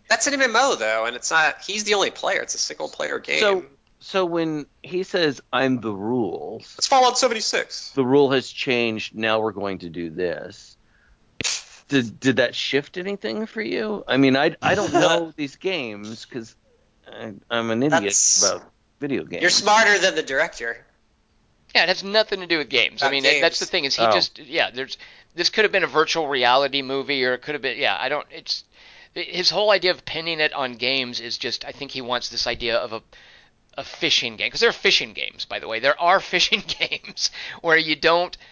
Speaker 4: That's an MMO though, and it's not. He's the only player. It's a single player game.
Speaker 3: So, so when he says "I'm the rules,"
Speaker 4: it's Fallout 76.
Speaker 3: the rule has changed. Now we're going to do this. Did did that shift anything for you? I mean, I I don't know these games because I'm an idiot
Speaker 4: That's-
Speaker 3: about video games.
Speaker 4: You're smarter than the director.
Speaker 2: Yeah, it has nothing to do with games. I mean,
Speaker 4: games.
Speaker 2: that's the thing is he
Speaker 3: Oh.
Speaker 2: just yeah. There's this could have been a virtual reality movie, or it could have been yeah. I don't. It's his whole idea of pinning it on games is just. I think he wants this idea of a a fishing game because there are fishing games, by the way. There are fishing games where you don't
Speaker 4: The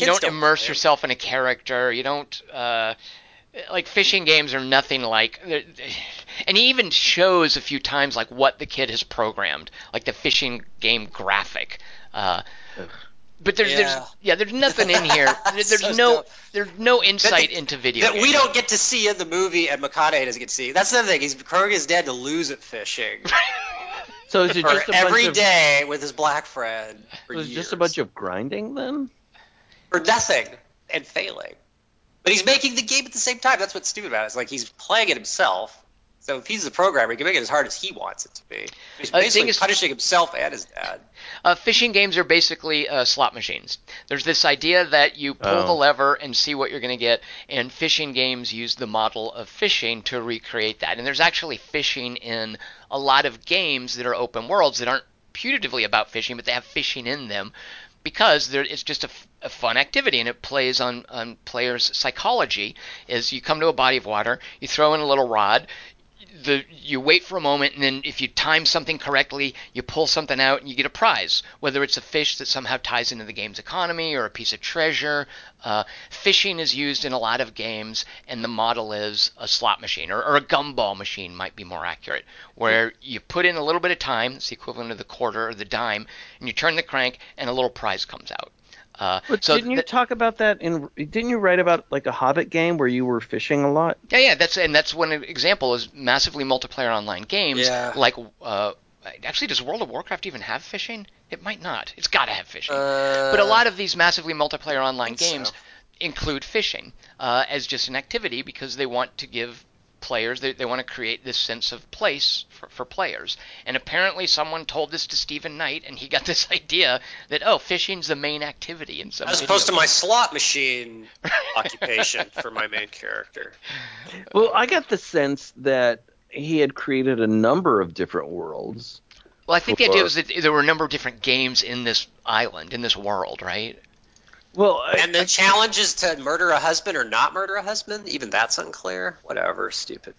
Speaker 2: you don't
Speaker 4: don't
Speaker 2: immerse
Speaker 4: play 'em.
Speaker 2: yourself in a character. You don't uh, like fishing games are nothing like. And he even shows a few times like what the kid has programmed, like the fishing game graphic. Uh, But there's,
Speaker 4: Yeah.
Speaker 2: there's yeah, there's nothing in here. There's
Speaker 4: So
Speaker 2: no
Speaker 4: dumb.
Speaker 2: there's no insight
Speaker 4: That-
Speaker 2: into video
Speaker 4: that we don't get to see in the movie, and McConaughey doesn't get to see. That's the thing. He's growing his dad to lose at fishing
Speaker 3: So is it just a
Speaker 4: every
Speaker 3: of,
Speaker 4: day with his black friend. For
Speaker 3: so it's
Speaker 4: years.
Speaker 3: just a bunch of grinding then?
Speaker 4: For nothing and failing. But he's making the game at the same time. That's what's stupid about it. It's like he's playing it himself. So if he's the programmer, he can make it as hard as he wants it to be. He's
Speaker 2: Uh,
Speaker 4: basically
Speaker 2: is-
Speaker 4: punishing himself and his dad.
Speaker 2: Uh, fishing games are basically uh, slot machines. There's this idea that you pull
Speaker 3: Oh.
Speaker 2: the lever and see what you're going to get, and fishing games use the model of fishing to recreate that. And there's actually fishing in a lot of games that are open worlds that aren't putatively about fishing, but they have fishing in them because there, it's just a, a fun activity and it plays on, on players' psychology. Is you come to a body of water, you throw in a little rod, the you wait for a moment and then if you time something correctly you pull something out and you get a prize. Whether it's a fish that somehow ties into the game's economy or a piece of treasure uh, fishing is used in a lot of games and the model is a slot machine or, or a gumball machine might be more accurate where you put in a little bit of time it's the equivalent of the quarter or the dime and you turn the crank and a little prize comes out uh,
Speaker 3: But
Speaker 2: so
Speaker 3: didn't you
Speaker 2: th-
Speaker 3: talk about that in? Didn't you write about like a Hobbit game where you were fishing a lot?
Speaker 2: Yeah, yeah, that's and that's one example is massively multiplayer online games
Speaker 4: Yeah.
Speaker 2: like uh, actually does World of Warcraft even have fishing? It might not. It's got to have fishing.
Speaker 4: Uh,
Speaker 2: but a lot of these massively multiplayer online games
Speaker 4: so.
Speaker 2: include fishing uh, as just an activity because they want to give players they, they want to create this sense of place for, for players and apparently someone told this to Steven Knight and he got this idea that oh fishing's the main activity in some
Speaker 4: as
Speaker 2: video
Speaker 4: opposed to my slot machine occupation for my main character.
Speaker 3: Well, I got the sense that he had created a number of different worlds.
Speaker 2: Well, I think the idea was that there were a number of different games in this island, in this world, right?
Speaker 3: Well, I,
Speaker 4: And the challenge is to murder a husband or not murder a husband. Even that's unclear. Whatever, stupid.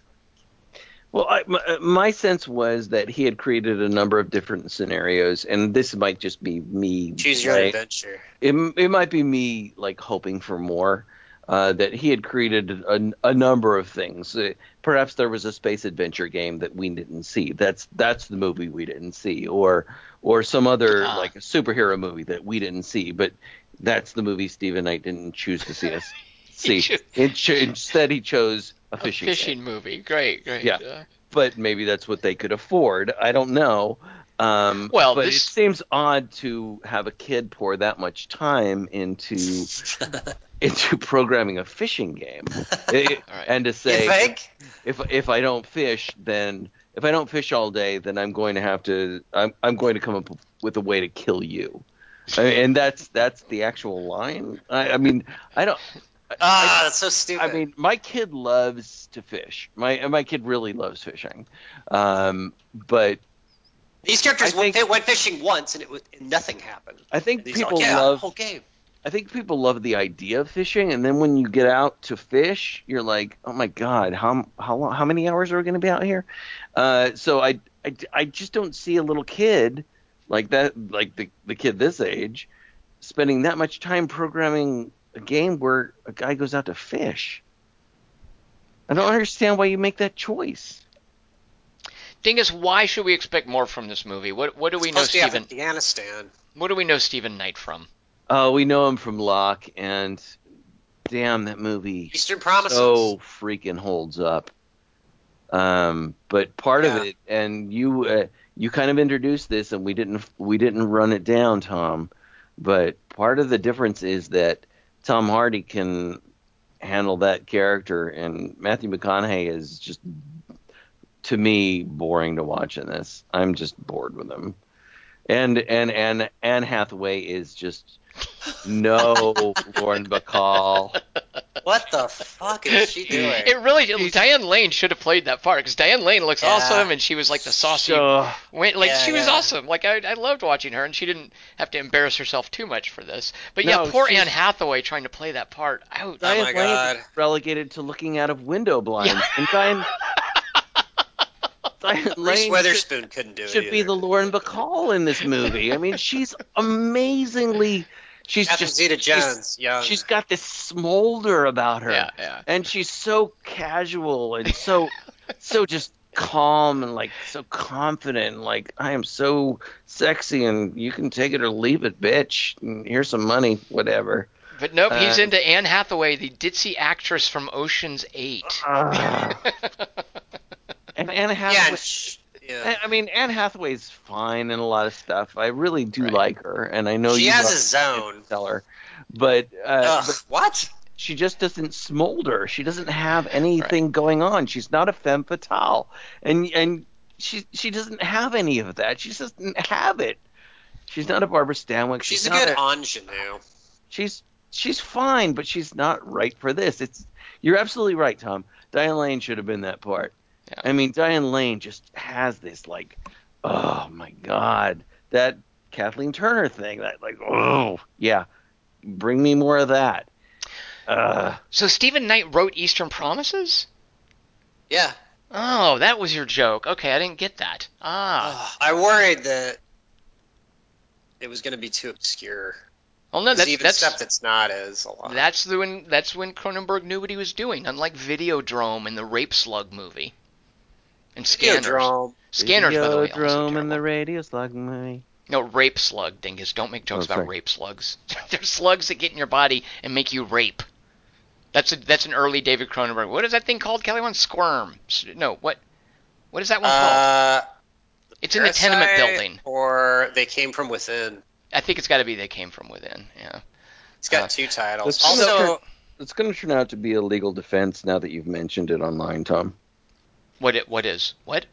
Speaker 3: Well, I, my, uh, my sense was that he had created a number of different scenarios, and this might just be me.
Speaker 4: Choose your
Speaker 3: right?
Speaker 4: adventure.
Speaker 3: It, it might be me like hoping for more. Uh, that he had created a, a number of things. Uh, perhaps there was a space adventure game that we didn't see. That's that's the movie we didn't see, or or some other
Speaker 2: Ah.
Speaker 3: like a superhero movie that we didn't see. But that's the movie Steven Knight didn't choose to see us see.
Speaker 2: chose-
Speaker 3: It cho- instead, he chose a
Speaker 2: A
Speaker 3: fishing.
Speaker 2: fishing
Speaker 3: game.
Speaker 2: movie. Great, great.
Speaker 3: Yeah.
Speaker 2: Uh,
Speaker 3: but maybe that's what they could afford. I don't know. Um,
Speaker 2: Well,
Speaker 3: but
Speaker 2: this-
Speaker 3: it seems odd to have a kid pour that much time into into programming a fishing game, It-
Speaker 2: All right.
Speaker 3: and to
Speaker 4: You
Speaker 3: say
Speaker 4: think?
Speaker 3: if if I don't fish, then if I don't fish all day, then I'm going to have to I'm I'm going to come up with a way to kill you, I mean, and that's that's the actual line. I, I mean, I don't.
Speaker 4: Ah, that's so stupid.
Speaker 3: I mean, my kid loves to fish. My my kid really loves fishing, um, but
Speaker 4: these characters
Speaker 3: I
Speaker 4: went, went fishing once and it was and nothing happened.
Speaker 3: I think people
Speaker 4: are, yeah,
Speaker 3: love
Speaker 4: whole game.
Speaker 3: I think people love the idea of fishing, and then when you get out to fish, you're like, oh my god, how how long, how many hours are we going to be out here? Uh, so I, I I just don't see a little kid like that, like the the kid this age, spending that much time programming a game where a guy goes out to fish. I don't understand why you make that choice.
Speaker 2: Dingus, why should we expect more from this movie? What what do we know
Speaker 4: supposed to be
Speaker 2: Steven?
Speaker 4: Afghanistan.
Speaker 2: What do we know Steven Knight from?
Speaker 3: Oh, we know him from Locke, and damn that movie.
Speaker 4: Eastern Promises.
Speaker 3: so freaking holds up. Um, but part
Speaker 4: Yeah.
Speaker 3: of it, and you uh, you kind of introduced this, and we didn't we didn't run it down, Tom. But part of the difference is that Tom Hardy can handle that character, and Matthew McConaughey is just to me boring to watch in this. I'm just bored with him. And and and Anne Hathaway is just no Lauren Bacall.
Speaker 4: What the fuck is she doing?
Speaker 2: It really Diane Lane should have played that part because Diane Lane looks
Speaker 4: Yeah.
Speaker 2: awesome and she was like the saucy.
Speaker 3: So,
Speaker 2: Went, like
Speaker 4: Yeah,
Speaker 2: she was
Speaker 4: yeah.
Speaker 2: awesome. Like I, I loved watching her, and she didn't have to embarrass herself too much for this. But yeah, poor Anne Hathaway trying to play that part. Ouch.
Speaker 4: Oh
Speaker 3: Diane
Speaker 4: my
Speaker 3: Lane
Speaker 4: God.
Speaker 3: is relegated to looking out of window blinds. And Diane, Diane
Speaker 4: Reese
Speaker 3: Lane should,
Speaker 4: couldn't do it.
Speaker 3: should be the Lauren Bacall in this movie. I mean, she's amazingly. She's
Speaker 4: Catherine
Speaker 3: just
Speaker 4: Zeta-Jones,
Speaker 3: she's-
Speaker 4: young.
Speaker 3: she's got this smolder about her.
Speaker 2: Yeah, yeah.
Speaker 3: And she's so casual and so so just calm and like so confident and like I am so sexy and you can take it or leave it, bitch. And here's some money, whatever.
Speaker 2: But nope, he's
Speaker 3: Uh,
Speaker 2: into Anne Hathaway, the ditzy actress from Ocean's Eight.
Speaker 3: Ah. and Anne
Speaker 4: Yeah,
Speaker 3: Hathaway.
Speaker 4: and sh- yeah.
Speaker 3: I- mean, Anne Hathaway's fine in a lot of stuff. I really do
Speaker 2: Right.
Speaker 3: like her, and I know
Speaker 4: She
Speaker 3: you
Speaker 4: has a zone.
Speaker 3: Tell her, but, uh,
Speaker 4: Ugh,
Speaker 3: but
Speaker 4: what?
Speaker 3: she just doesn't smolder. She doesn't have anything going on. She's not a femme fatale, and and she she doesn't have any of that. She just doesn't have it. She's not a Barbara Stanwyck.
Speaker 4: She's
Speaker 3: She's,
Speaker 4: a good ingenue.
Speaker 3: she's she's fine, but she's not right for this. It's you're absolutely right, Tom. Diane Lane should have been that part.
Speaker 2: Yeah.
Speaker 3: I mean, Diane Lane just has this like, oh my god, that Kathleen Turner thing. That like, oh yeah, bring me more of that. Uh,
Speaker 2: So Steven Knight wrote Eastern Promises?
Speaker 4: Yeah.
Speaker 2: Oh, that was your joke. Okay, I didn't get that. Ah.
Speaker 4: Ugh, I worried that it was going to be too obscure.
Speaker 2: Well, no, that's
Speaker 4: even
Speaker 2: that's
Speaker 4: stuff that's not is a lot.
Speaker 2: that's the when that's when Cronenberg knew what he was doing. Unlike Videodrome and the Rape Slug movie. And Scanners.
Speaker 4: Videodrome.
Speaker 2: Scanners, by the way, also
Speaker 3: Videodrome and
Speaker 2: terrible.
Speaker 3: the radio slug movie.
Speaker 2: No, rape slug, dingus. Don't make jokes
Speaker 3: Oh,
Speaker 2: about rape slugs. They're slugs that get in your body and make you rape. That's a that's an early David Cronenberg. What is that thing called? Kelly Wand squirm. No, what what is that one called?
Speaker 4: Uh,
Speaker 2: It's in the tenement building.
Speaker 4: Or They Came From Within.
Speaker 2: I think it's got to be they came from within. Yeah.
Speaker 4: It's got
Speaker 2: Uh,
Speaker 4: two titles.
Speaker 3: Let's
Speaker 4: Also,
Speaker 3: look It's going to turn out to be a legal defense now that you've mentioned it online, Tom.
Speaker 2: What it what is what?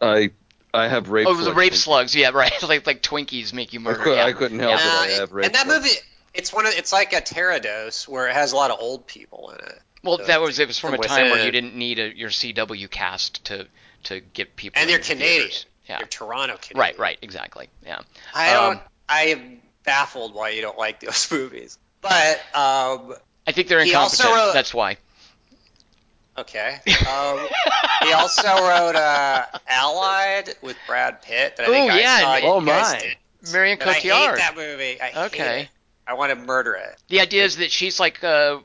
Speaker 3: I I have rape.
Speaker 2: oh, the
Speaker 3: slugs
Speaker 2: rape
Speaker 3: in-
Speaker 2: slugs. Yeah, right. like like Twinkies make you
Speaker 3: I,
Speaker 2: murder. yeah.
Speaker 3: I couldn't help
Speaker 4: uh,
Speaker 3: it. I have rape
Speaker 4: and that
Speaker 3: slugs.
Speaker 4: movie, it's one of it's like a Pterodose where it has a lot of old people in it.
Speaker 2: Well,
Speaker 4: uh,
Speaker 2: that was it was from a
Speaker 4: from
Speaker 2: time where you didn't need a, your CW cast to to get people.
Speaker 4: And they're
Speaker 2: the
Speaker 4: Canadian.
Speaker 2: theaters. Yeah.
Speaker 4: They're Toronto Canadian.
Speaker 2: Right. Right. Exactly. Yeah.
Speaker 4: I don't.
Speaker 2: Um,
Speaker 4: I am baffled why you don't like those movies. But um,
Speaker 2: I think they're incompetent.
Speaker 4: wrote-
Speaker 2: That's why.
Speaker 4: Okay. Um, he also wrote uh, Allied with Brad Pitt. That I think
Speaker 2: Ooh,
Speaker 4: I
Speaker 2: yeah,
Speaker 4: saw
Speaker 2: and-
Speaker 4: you
Speaker 3: Oh,
Speaker 4: guys
Speaker 3: my.
Speaker 4: did.
Speaker 2: Marion
Speaker 4: And I hate
Speaker 2: Cotillard.
Speaker 4: that movie. I hate
Speaker 2: Okay.
Speaker 4: it. I want to murder it.
Speaker 2: The idea is that she's like uh,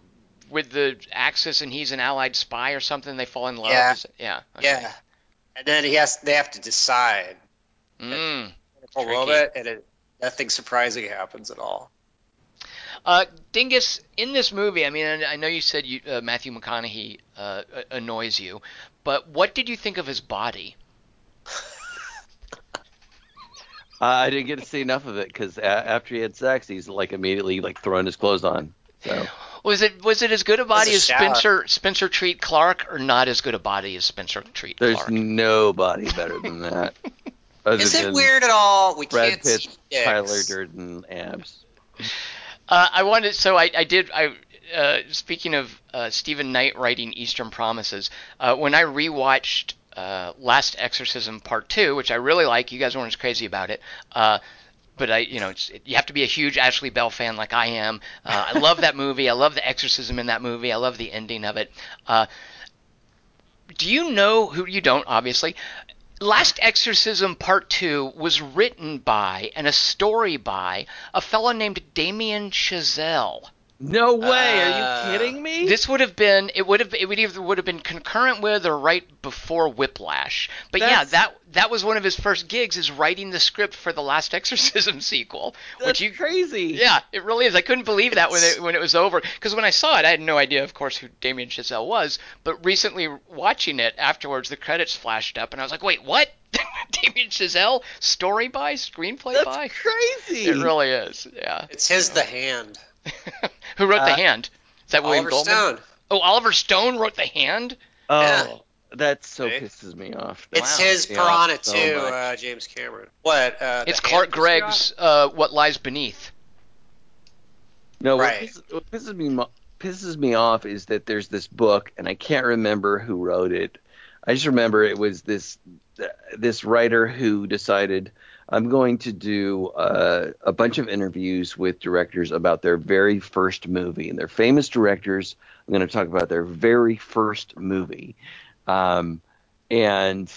Speaker 2: with the Axis and he's an allied spy or something. They fall in love.
Speaker 4: Yeah.
Speaker 2: Yeah. okay.
Speaker 4: Yeah. And then he has. They have to decide
Speaker 2: Mm.
Speaker 4: a little bit, and it, nothing surprising happens at all.
Speaker 2: Uh, Dingus, in this movie, I mean, I I know you said you, uh, Matthew McConaughey uh, annoys you, but what did you think of his body?
Speaker 3: Uh, I didn't get to see enough of it because a- after he had sex, he's like immediately like throwing his clothes on. So
Speaker 2: Was it was it as good a body
Speaker 4: a
Speaker 2: as
Speaker 4: shower.
Speaker 2: Spencer Spencer Treat Clark, or not as good a body as Spencer Treat Clark?
Speaker 3: there's
Speaker 2: Clark?
Speaker 3: nobody better than that.
Speaker 4: Is it weird at all? We
Speaker 3: Brad
Speaker 4: can't see
Speaker 3: Pitt's
Speaker 4: dicks.
Speaker 3: Tyler Durden abs.
Speaker 2: Uh, I wanted so I, I did I uh, speaking of uh, Steven Knight writing Eastern Promises uh, when I rewatched uh, Last Exorcism Part Two, which I really like. You guys weren't as crazy about it. Uh, but I, you know, it's, you have to be a huge Ashley Bell fan like I am. I love that movie. I love the exorcism in that movie. I love the ending of it. Do you know who you don't obviously? Last Exorcism Part 2 was written by and a story by a fellow named Damien Chazelle.
Speaker 3: No way! Are
Speaker 4: Uh,
Speaker 3: you kidding me?
Speaker 2: This would have been it would have it would either would have been concurrent with or right before Whiplash. But yeah, that that was one of his first gigs is writing the script for the Last Exorcism sequel,
Speaker 3: That's
Speaker 2: which you
Speaker 3: crazy.
Speaker 2: yeah, it really is. I couldn't believe that when it when it was over because when I saw it, I had no idea, of course, who Damien Chazelle was. But recently, watching it afterwards, the credits flashed up, and I was like, "Wait, what? Damien Chazelle? Story by? Screenplay
Speaker 3: That's
Speaker 2: by?
Speaker 3: crazy.
Speaker 2: It really is. Yeah.
Speaker 4: It's his The Hand.
Speaker 2: who wrote The
Speaker 3: Uh,
Speaker 2: Hand? Is that William Goldman?
Speaker 4: Stone.
Speaker 2: Oh, Oliver Stone wrote The Hand.
Speaker 3: oh,
Speaker 4: Yeah.
Speaker 3: that so
Speaker 4: See?
Speaker 3: pisses me off.
Speaker 4: It's
Speaker 2: Wow.
Speaker 4: his
Speaker 3: Yeah,
Speaker 4: Piranha
Speaker 3: so
Speaker 4: too,
Speaker 3: much.
Speaker 4: uh, James Cameron. What? Uh,
Speaker 2: It's Clark Gregg's uh, What Lies Beneath.
Speaker 3: No, what,
Speaker 4: Right.
Speaker 3: pisses, what pisses me mo- pisses me off is that there's this book, and I can't remember who wrote it. I just remember it was this this writer who decided I'm going to do uh, a bunch of interviews with directors about their very first movie, and they're famous directors. I'm going to talk about their very first movie, um, and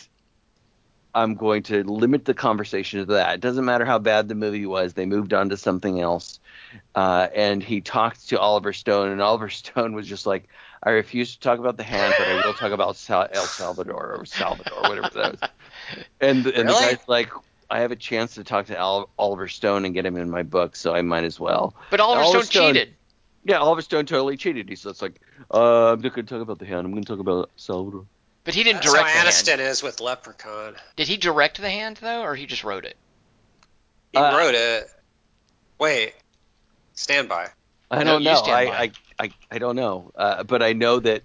Speaker 3: I'm going to limit the conversation to that. It doesn't matter how bad the movie was; they moved on to something else. Uh, and he talked to Oliver Stone, and Oliver Stone was just like, "I refuse to talk about the hand, but I will talk about Sal- El Salvador or Salvador, whatever that was." And, and the guy's like, "I have a chance to talk to Al- Oliver Stone and get him in my book, so I might as well."
Speaker 2: But Oliver
Speaker 3: Oliver
Speaker 2: Stone
Speaker 3: Stone-
Speaker 2: cheated.
Speaker 3: Yeah, Oliver Stone totally cheated. He's just like, uh, "I'm not going to talk about the hand. I'm going to talk about Salvador."
Speaker 2: But he didn't
Speaker 4: That's how
Speaker 2: direct the hand.
Speaker 4: Aniston is with Leprechaun.
Speaker 2: Did he direct the hand though, or he just wrote it?
Speaker 4: He
Speaker 3: Uh,
Speaker 4: wrote it. Wait, stand by.
Speaker 3: I don't
Speaker 2: you
Speaker 3: know. I. I, I I don't know. Uh, but I know that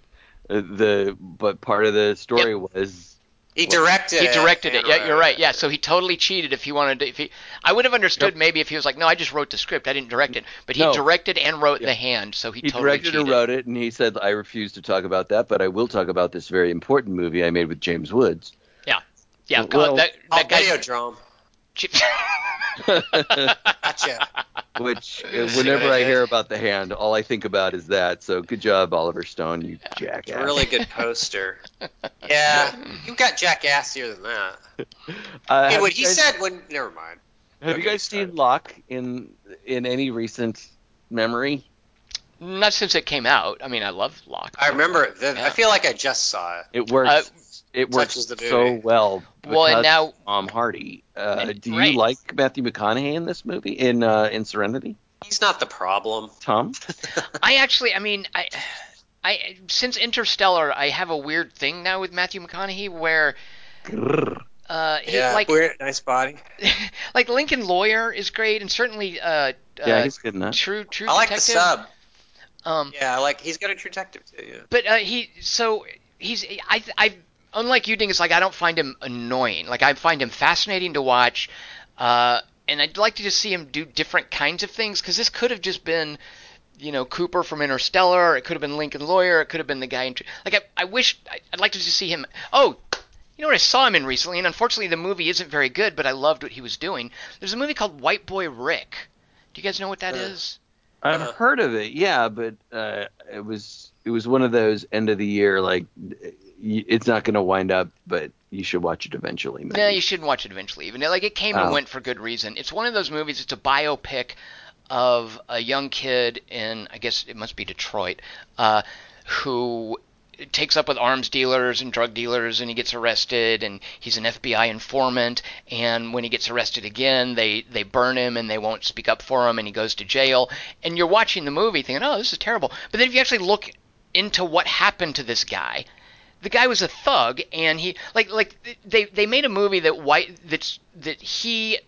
Speaker 3: uh, the but part of the story was
Speaker 4: He directed.
Speaker 2: He
Speaker 4: it
Speaker 2: directed it.
Speaker 4: and
Speaker 2: Yeah, you're right. Yeah, so he totally cheated. If he wanted to, if he, I would have understood maybe if he was like, no, I just wrote the script, I didn't direct it. But he
Speaker 3: No.
Speaker 2: directed and wrote
Speaker 3: Yeah.
Speaker 2: the hand, so he,
Speaker 3: he
Speaker 2: totally
Speaker 3: directed
Speaker 2: cheated.
Speaker 3: and wrote it, and he said, "I refuse to talk about that, but I will talk about this very important movie I made with James Woods."
Speaker 2: Yeah,
Speaker 3: Well,
Speaker 2: that,
Speaker 4: Oh,
Speaker 2: that guy.
Speaker 4: Videodrome. Gotcha.
Speaker 3: Which, uh, whenever I hear about the hand, all I think about is that. So, good job, Oliver Stone, you jackass.
Speaker 4: Really good poster. Yeah, you got jackassier than that.
Speaker 3: Uh,
Speaker 4: Hey, what he
Speaker 3: guys,
Speaker 4: said when. Never mind.
Speaker 3: Have you guys
Speaker 4: sorry.
Speaker 3: seen Locke in in any recent memory?
Speaker 2: Not since it came out. I mean, I love Locke.
Speaker 4: I remember. it. The,
Speaker 2: Yeah.
Speaker 4: I feel like I just saw it.
Speaker 3: It works.
Speaker 2: Uh,
Speaker 3: it works
Speaker 4: the
Speaker 3: so
Speaker 4: movie.
Speaker 3: well.
Speaker 2: Well, and now
Speaker 3: Tom Hardy. Uh,
Speaker 2: And-
Speaker 3: do
Speaker 2: right.
Speaker 3: you like Matthew McConaughey in this movie in uh, in Serenity?
Speaker 4: He's not the problem.
Speaker 3: Tom?
Speaker 2: I actually, I mean, I, I since Interstellar, I have a weird thing now with Matthew McConaughey where, uh, he,
Speaker 4: Yeah,
Speaker 2: like,
Speaker 4: weird, nice body.
Speaker 2: like Lincoln Lawyer is great, and certainly, uh,
Speaker 3: yeah,
Speaker 2: uh,
Speaker 3: he's good enough.
Speaker 2: True, True
Speaker 4: I like the sub.
Speaker 2: Um,
Speaker 4: Yeah, like. He's got a true detective too. Yeah.
Speaker 2: But uh, he so he's I I unlike you, Dingus. Like I don't find him annoying. Like I find him fascinating to watch. Uh, and I'd like to just see him do different kinds of things because this could have just been, you know, Cooper from Interstellar. It could have been Lincoln Lawyer. It could have been the guy in. Like I, I wish I- I'd like to just see him. Oh, you know what I saw him in recently, and unfortunately the movie isn't very good, but I loved what he was doing. There's a movie called White Boy Rick. Do you guys know what that
Speaker 4: Uh,
Speaker 2: is?
Speaker 3: I've
Speaker 4: Uh,
Speaker 3: heard of it, yeah, but uh, it was it was one of those end of the year like y- it's not going to wind up, but you should watch it eventually. Maybe.
Speaker 2: No, you shouldn't watch it eventually. Even like it came and
Speaker 3: Oh.
Speaker 2: went for good reason. It's one of those movies. It's a biopic of a young kid in I guess it must be Detroit, uh, who takes up with arms dealers and drug dealers and he gets arrested and he's an FBI informant and when he gets arrested again they they burn him and they won't speak up for him and he goes to jail and you're watching the movie thinking oh this is terrible but then if you actually look into what happened to this guy the guy was a thug and he like like they they made a movie that white that's that he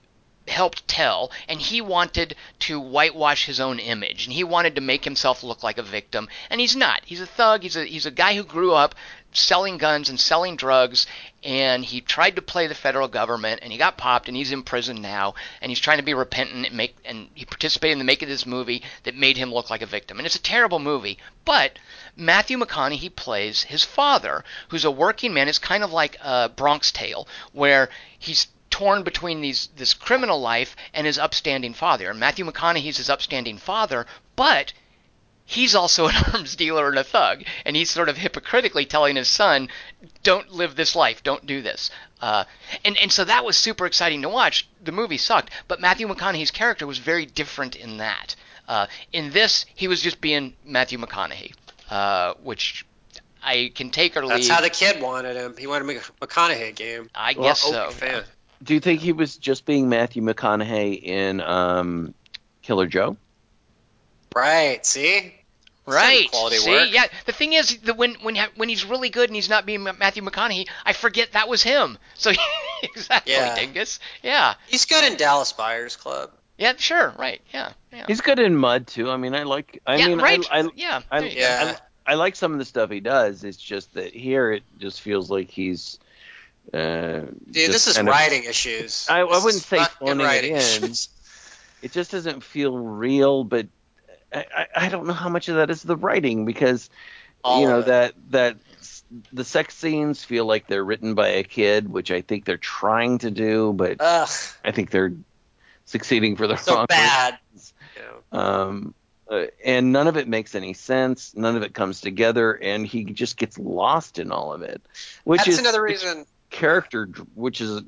Speaker 2: helped tell and he wanted to whitewash his own image and he wanted to make himself look like a victim and he's not. He's a thug. He's a he's a guy who grew up selling guns and selling drugs and he tried to play the federal government and he got popped and he's in prison now and he's trying to be repentant and make and he participated in the making of this movie that made him look like a victim. And it's a terrible movie but Matthew McConaughey plays his father who's a working man it's kind of like a Bronx Tale where he's torn between these this criminal life and his upstanding father and Matthew McConaughey's his upstanding father but he's also an arms dealer and a thug, and he's sort of hypocritically telling his son, "Don't live this life. Don't do this." Uh, and and so that was super exciting to watch. The movie sucked, but Matthew McConaughey's character was very different in that. Uh, in this, he was just being Matthew McConaughey, uh, which I can take or leave.
Speaker 4: That's how the kid wanted him. He wanted to make a McConaughey game.
Speaker 2: I
Speaker 3: Well,
Speaker 2: guess so.
Speaker 4: Fan.
Speaker 3: Do you think he was just being Matthew McConaughey in um, Killer Joe?
Speaker 4: Right. See.
Speaker 2: Right.
Speaker 4: Quality
Speaker 2: See,
Speaker 4: work.
Speaker 2: yeah. The thing is, that when when when he's really good and he's not being Matthew McConaughey, I forget that was him. So exactly,
Speaker 4: Yeah.
Speaker 2: Dingus. Yeah.
Speaker 4: He's good in Dallas Buyers Club.
Speaker 2: Yeah. Sure. Right. Yeah. Yeah.
Speaker 3: He's good in Mud too. I mean, I like. I
Speaker 2: yeah.
Speaker 3: mean,
Speaker 2: right.
Speaker 3: I, I,
Speaker 2: yeah.
Speaker 3: I,
Speaker 2: there you go.
Speaker 4: Yeah.
Speaker 3: I, I like some of the stuff he does. It's just that here it just feels like he's. Uh,
Speaker 4: Dude, this is
Speaker 3: kind of-
Speaker 4: writing issues.
Speaker 3: I- I wouldn't say
Speaker 4: fucking
Speaker 3: phoning it
Speaker 4: writing
Speaker 3: in. it just doesn't feel real. But I, I, I don't know how much of that is the writing because
Speaker 4: All
Speaker 3: you know that that the sex scenes feel like they're written by a kid, which I think they're trying to do, but
Speaker 4: Ugh,
Speaker 3: I think they're succeeding for the
Speaker 4: so
Speaker 3: wrong
Speaker 4: bad.
Speaker 3: reasons. Um, uh, and none of it makes any sense. None of it comes together, and he just gets lost in all of it, which
Speaker 4: That's
Speaker 3: is
Speaker 4: another reason.
Speaker 3: character, which is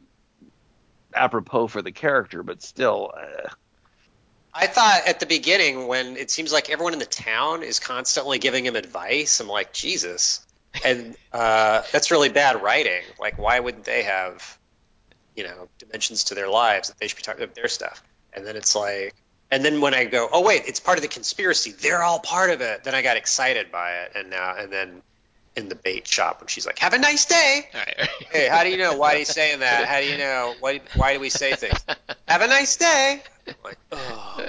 Speaker 3: apropos for the character, but still. Uh,
Speaker 4: I thought at the beginning when it seems like everyone in the town is constantly giving him advice, I'm like, Jesus. And uh, that's really bad writing. Like, why wouldn't they have, you know, dimensions to their lives that they should be talking about their stuff? And then it's like, and then when I go, oh wait, it's part of the conspiracy. They're all part of it. Then I got excited by it, and now and then in the bait shop when she's like, "Have a nice day."
Speaker 2: All right.
Speaker 4: Hey, how do you know? Why are you saying that? How do you know? Why, why do we say things? Have a nice day. Like, oh,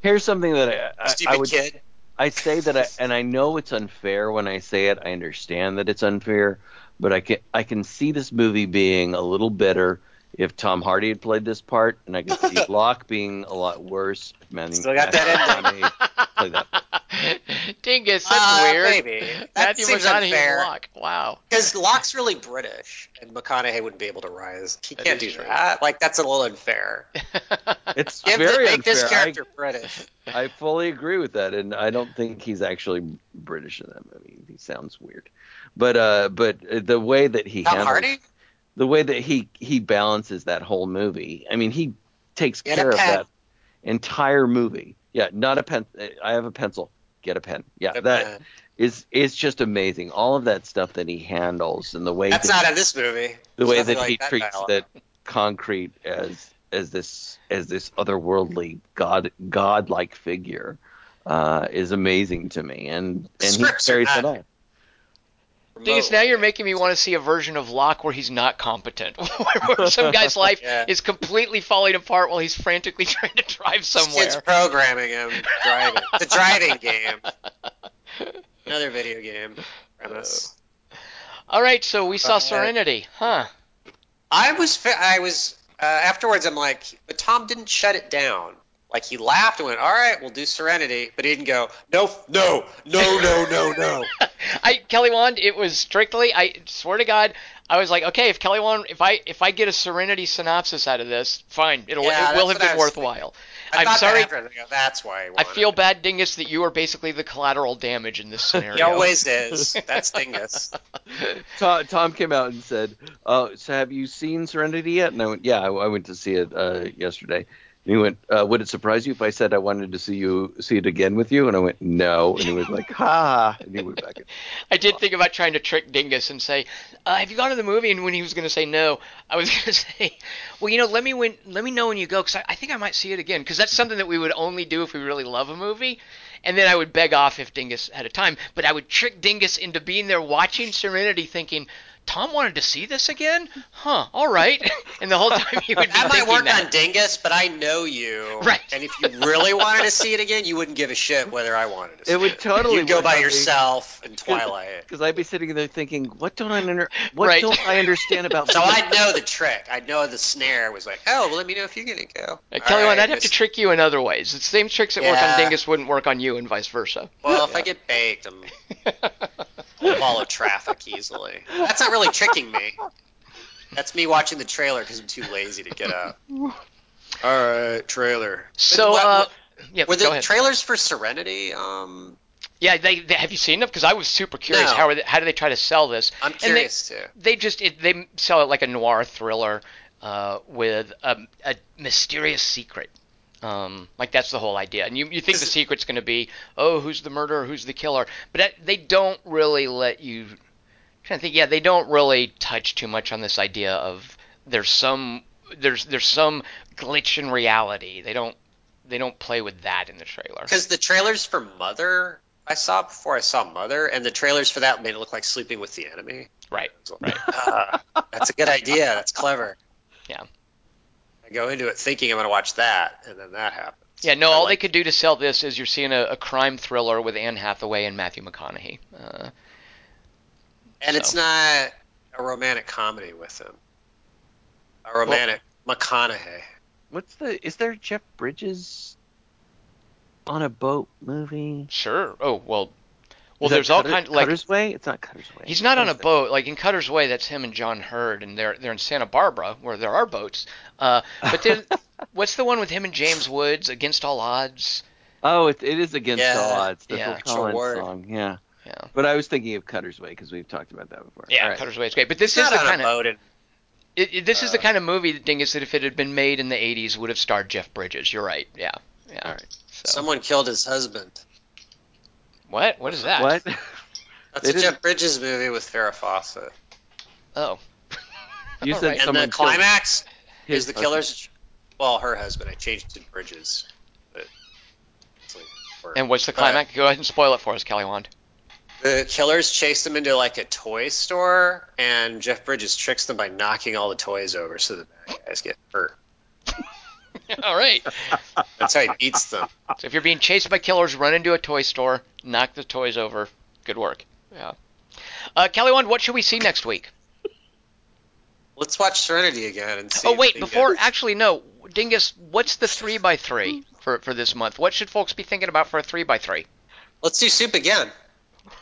Speaker 3: here's something that I, I,
Speaker 4: stupid
Speaker 3: I would
Speaker 4: kid.
Speaker 3: I say that I and I know it's unfair when I say it. I understand that it's unfair, but I can I can see this movie being a little better if Tom Hardy had played this part, and I can see Locke being a lot worse. if Matthew-
Speaker 4: Still got that
Speaker 3: Matthew McConaughey played that.
Speaker 2: Dingus, that's
Speaker 4: Uh,
Speaker 2: weird.
Speaker 4: maybe. That
Speaker 2: Matthew
Speaker 4: seems
Speaker 2: McConaughey's
Speaker 4: unfair.
Speaker 2: Locke. Wow.
Speaker 4: Because Locke's really British, and McConaughey wouldn't be able to rise. He
Speaker 2: That
Speaker 4: can't do
Speaker 2: true.
Speaker 4: that. Like that's a little unfair.
Speaker 3: It's
Speaker 4: Give the,
Speaker 3: very
Speaker 4: make
Speaker 3: unfair.
Speaker 4: this
Speaker 3: I-
Speaker 4: character British.
Speaker 3: I fully agree with that, and I don't think he's actually British in that movie. He sounds weird, but uh, but the way that he
Speaker 4: Tom
Speaker 3: handles,
Speaker 4: Hardy.
Speaker 3: The way that he he balances that whole movie. I mean, he takes
Speaker 4: Get
Speaker 3: care of that entire movie. Yeah, not a pen. I have a pencil. Get a pen. Yeah,
Speaker 4: Get a
Speaker 3: that
Speaker 4: pen.
Speaker 3: is is just amazing. All of that stuff that he handles and the way
Speaker 4: That's
Speaker 3: that,
Speaker 4: not in this movie.
Speaker 3: the
Speaker 4: There's
Speaker 3: way that
Speaker 4: like
Speaker 3: he
Speaker 4: that
Speaker 3: treats
Speaker 4: dialogue.
Speaker 3: that concrete as as this as this otherworldly god godlike figure uh, is amazing to me, and and he
Speaker 4: Scripts are
Speaker 3: carries
Speaker 4: not-
Speaker 3: it on.
Speaker 2: Dingus, now you're making me want to see a version of Locke where he's not competent, where, some guy's life
Speaker 4: Yeah.
Speaker 2: is completely falling apart while he's frantically trying to drive
Speaker 4: This kid's programming him driving. the driving game. Another video game premise.
Speaker 2: All right, so we saw
Speaker 4: Uh,
Speaker 2: Serenity, huh?
Speaker 4: I was I was uh, afterwards. I'm like, but Tom didn't shut it down. Like he laughed and went, "All right, we'll do Serenity," but he didn't go, "No, no, no, no, no, no."
Speaker 2: I Kelly Wand, it was strictly. I swear to God, I was like, okay, if Kelly Wand, if I if I get a Serenity synopsis out of this, fine, it'll
Speaker 4: Yeah,
Speaker 2: it will have
Speaker 4: what I
Speaker 2: been worthwhile.
Speaker 4: I
Speaker 2: I'm sorry.
Speaker 4: That after, That's why. I,
Speaker 2: I feel
Speaker 4: it."
Speaker 2: bad, Dingus, that you are basically the collateral damage in this scenario.
Speaker 4: He always is. That's Dingus.
Speaker 3: Tom, Tom came out and said, "Oh, so have you seen Serenity yet?" And I went, "Yeah, I, I went to see it uh, yesterday." And he went, uh, "Would it surprise you if I said I wanted to see you see it again with you?" And I went, "No." And he was like, "Ha!" And he went back. In.
Speaker 2: I did think about trying to trick Dingus and say, uh, "Have you gone to the movie?" And when he was going to say no, I was going to say, "Well, you know, let me when, let me know when you go, because I, I think I might see it again, because that's something that we would only do if we really love a movie." And then I would beg off if Dingus had a time, but I would trick Dingus into being there watching Serenity, thinking, "Tom wanted to see this again, huh? All right." And the whole time he would be
Speaker 4: That might work
Speaker 2: that.
Speaker 4: on Dingus, but I know you.
Speaker 2: Right.
Speaker 4: And if you really wanted to see it again, you wouldn't give a shit whether I wanted to see
Speaker 3: It
Speaker 4: it.
Speaker 3: would totally
Speaker 4: You'd go by
Speaker 3: on me.
Speaker 4: yourself in Twilight.
Speaker 3: Because I'd be sitting there thinking, "What don't I under- What
Speaker 2: Right.
Speaker 3: don't I understand about?"
Speaker 4: So I'd know the trick. I'd know the snare was like, oh, well, let me know if you're going to go.
Speaker 2: Uh, Kelly,
Speaker 4: All
Speaker 2: Wand,
Speaker 4: right,
Speaker 2: I'd have to trick you in other ways. The same tricks that work on
Speaker 4: Yeah.
Speaker 2: Dingus wouldn't work on you, and vice versa.
Speaker 4: Well, if I get baked, I'm I'll follow traffic easily. That's not really tricking me. That's me watching the trailer because I'm too lazy to get up. All right, trailer.
Speaker 2: So,
Speaker 4: What-
Speaker 2: uh,
Speaker 4: what-
Speaker 2: yeah,
Speaker 4: were
Speaker 2: go
Speaker 4: the trailers for Serenity? Um,
Speaker 2: Yeah, they, they have you seen them? Because I was super curious.
Speaker 4: No.
Speaker 2: How are they, how do they try to sell this?
Speaker 4: I'm
Speaker 2: And they-
Speaker 4: curious too.
Speaker 2: They just it, they sell it like a noir thriller uh, with a, a mysterious secret. Um, like that's the whole idea, and you, you think the secret's going to be, oh, who's the murderer, who's the killer, but that, they don't really let you. I'm trying to think, yeah, they don't really touch too much on this idea of there's some there's there's some glitch in reality. They don't they don't play with that in the trailer.
Speaker 4: Because the trailers for Mother I saw before I saw Mother, and the trailers for that made it look like Sleeping with the Enemy.
Speaker 2: Right. Right.
Speaker 4: ah, that's a good idea. That's clever.
Speaker 2: Yeah.
Speaker 4: I go into it thinking I'm going to watch that, and then that happens.
Speaker 2: Yeah, no,
Speaker 4: I
Speaker 2: all
Speaker 4: like
Speaker 2: they could do to sell this is you're seeing a, a crime thriller with Anne Hathaway and Matthew McConaughey. Uh,
Speaker 4: And it's not a romantic comedy with him. A romantic McConaughey.
Speaker 3: What's the? Is there Jeff Bridges on a boat movie?
Speaker 2: sure. Oh well. Well,
Speaker 3: Is that
Speaker 2: there's all
Speaker 3: Cutter-
Speaker 2: kind like
Speaker 3: Cutter's Way. It's not Cutter's Way.
Speaker 2: he's not on a
Speaker 3: What is it?
Speaker 2: boat. Like in Cutter's Way, that's him and John Heard, and they're they're in Santa Barbara where there are boats. Uh, but then what's the one with him and James Woods against all odds?
Speaker 3: Oh, it, it is against
Speaker 4: Yeah.
Speaker 3: all odds. The
Speaker 2: Yeah.
Speaker 3: Phil Collins
Speaker 4: Ward.
Speaker 3: song. Yeah.
Speaker 2: Yeah.
Speaker 3: But I was thinking of Cutter's Way because we've talked about that before.
Speaker 2: Yeah,
Speaker 3: All right.
Speaker 2: Cutter's Way is great. But this
Speaker 4: He's
Speaker 2: is the kind of
Speaker 4: boat
Speaker 2: It, it- this is the
Speaker 4: Uh,
Speaker 2: kind of movie, Dingus, that if it had been made in the '80s, would have starred Jeff Bridges. You're right. Yeah. Yeah.
Speaker 3: All right.
Speaker 2: So,
Speaker 4: Someone killed his husband.
Speaker 2: What? What is that?
Speaker 3: What?
Speaker 4: That's
Speaker 3: They
Speaker 4: a
Speaker 3: didn't-
Speaker 4: Jeff Bridges movie with Farrah Fawcett.
Speaker 2: Oh.
Speaker 3: You
Speaker 2: All
Speaker 3: said
Speaker 2: right.
Speaker 4: And the climax is the
Speaker 3: husband.
Speaker 4: killer's. Well, her husband. I changed to Bridges. But like,
Speaker 2: And what's the
Speaker 4: but
Speaker 2: climax? Go ahead and spoil it for us, Kelly Wand.
Speaker 4: The killers chase them into like a toy store, and Jeff Bridges tricks them by knocking all the toys over, so the bad guys get hurt.
Speaker 2: All right.
Speaker 4: That's how he beats them.
Speaker 2: So if you're being chased by killers, run into a toy store, knock the toys over. Good work. Yeah. Uh, Kelly Wand, what should we see next week?
Speaker 4: Let's watch Serenity again and see.
Speaker 2: Oh wait, before
Speaker 4: get-
Speaker 2: actually no, Dingus, what's the three by three for for this month? What should folks be thinking about for a three by three?
Speaker 4: let's do soup again.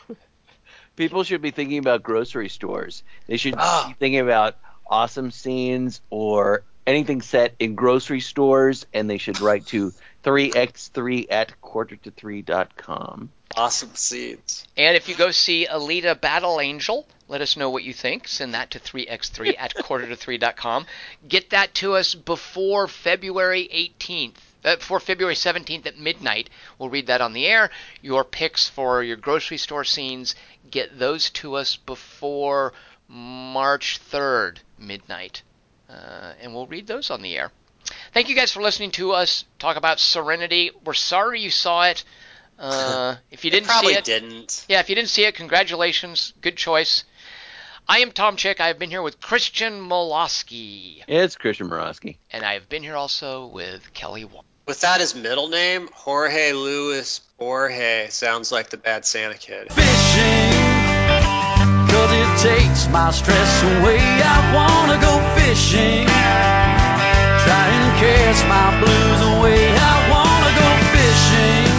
Speaker 3: People should be thinking about grocery stores. They should
Speaker 4: Ah.
Speaker 3: be thinking about awesome scenes or anything set in grocery stores, and they should write to 3x3 at quarter to 3.com.
Speaker 4: Awesome scenes.
Speaker 2: And if you go see Alita Battle Angel, let us know what you think. Send that to 3x3 at quarter to 3.com. Get that to us before February 18th. Uh, before February 17th at midnight. We'll read that on the air. Your picks for your grocery store scenes, get those to us before March 3rd, midnight. Uh, and we'll read those on the air. Thank you guys for listening to us talk about Serenity. We're sorry you saw it. Uh, if you didn't
Speaker 4: Probably
Speaker 2: see it,
Speaker 4: didn't.
Speaker 2: yeah, if you didn't see it, congratulations. Good choice. I am Tom Chick. I have been here with Christian Molosky.
Speaker 3: It's Christian Morosky.
Speaker 2: And I have been here also with Kelly Wand.
Speaker 4: Without his middle name, Jorge Luis Borge sounds like the bad Santa kid.
Speaker 1: fishing. Cause it takes my stress away. I wanna go fishing. Try and catch my blues away. I wanna go fishing.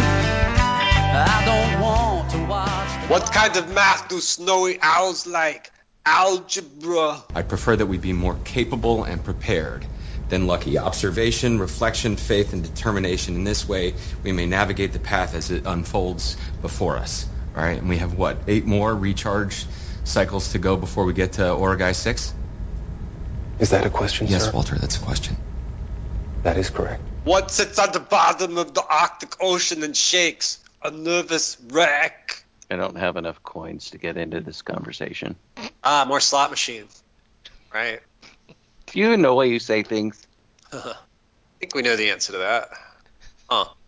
Speaker 1: I don't want to watch. the
Speaker 5: What kind of math do snowy owls like? Algebra.
Speaker 6: I prefer that we be more capable and prepared than lucky. Observation, reflection, faith, and determination. In this way, we may navigate the path as it unfolds before us. All right, and we have what? Eight more recharge cycles to go before we get to Oragai 6?
Speaker 7: Is that a question,
Speaker 6: Yes,
Speaker 7: sir?
Speaker 6: Walter, that's a question.
Speaker 7: That is correct.
Speaker 5: What sits at the bottom of the Arctic Ocean and shakes? A nervous wreck.
Speaker 3: I don't have enough coins to get into this conversation.
Speaker 4: Ah, more slot machines. Right.
Speaker 3: Do you know why you say things?
Speaker 4: I think we know the answer to that. Huh.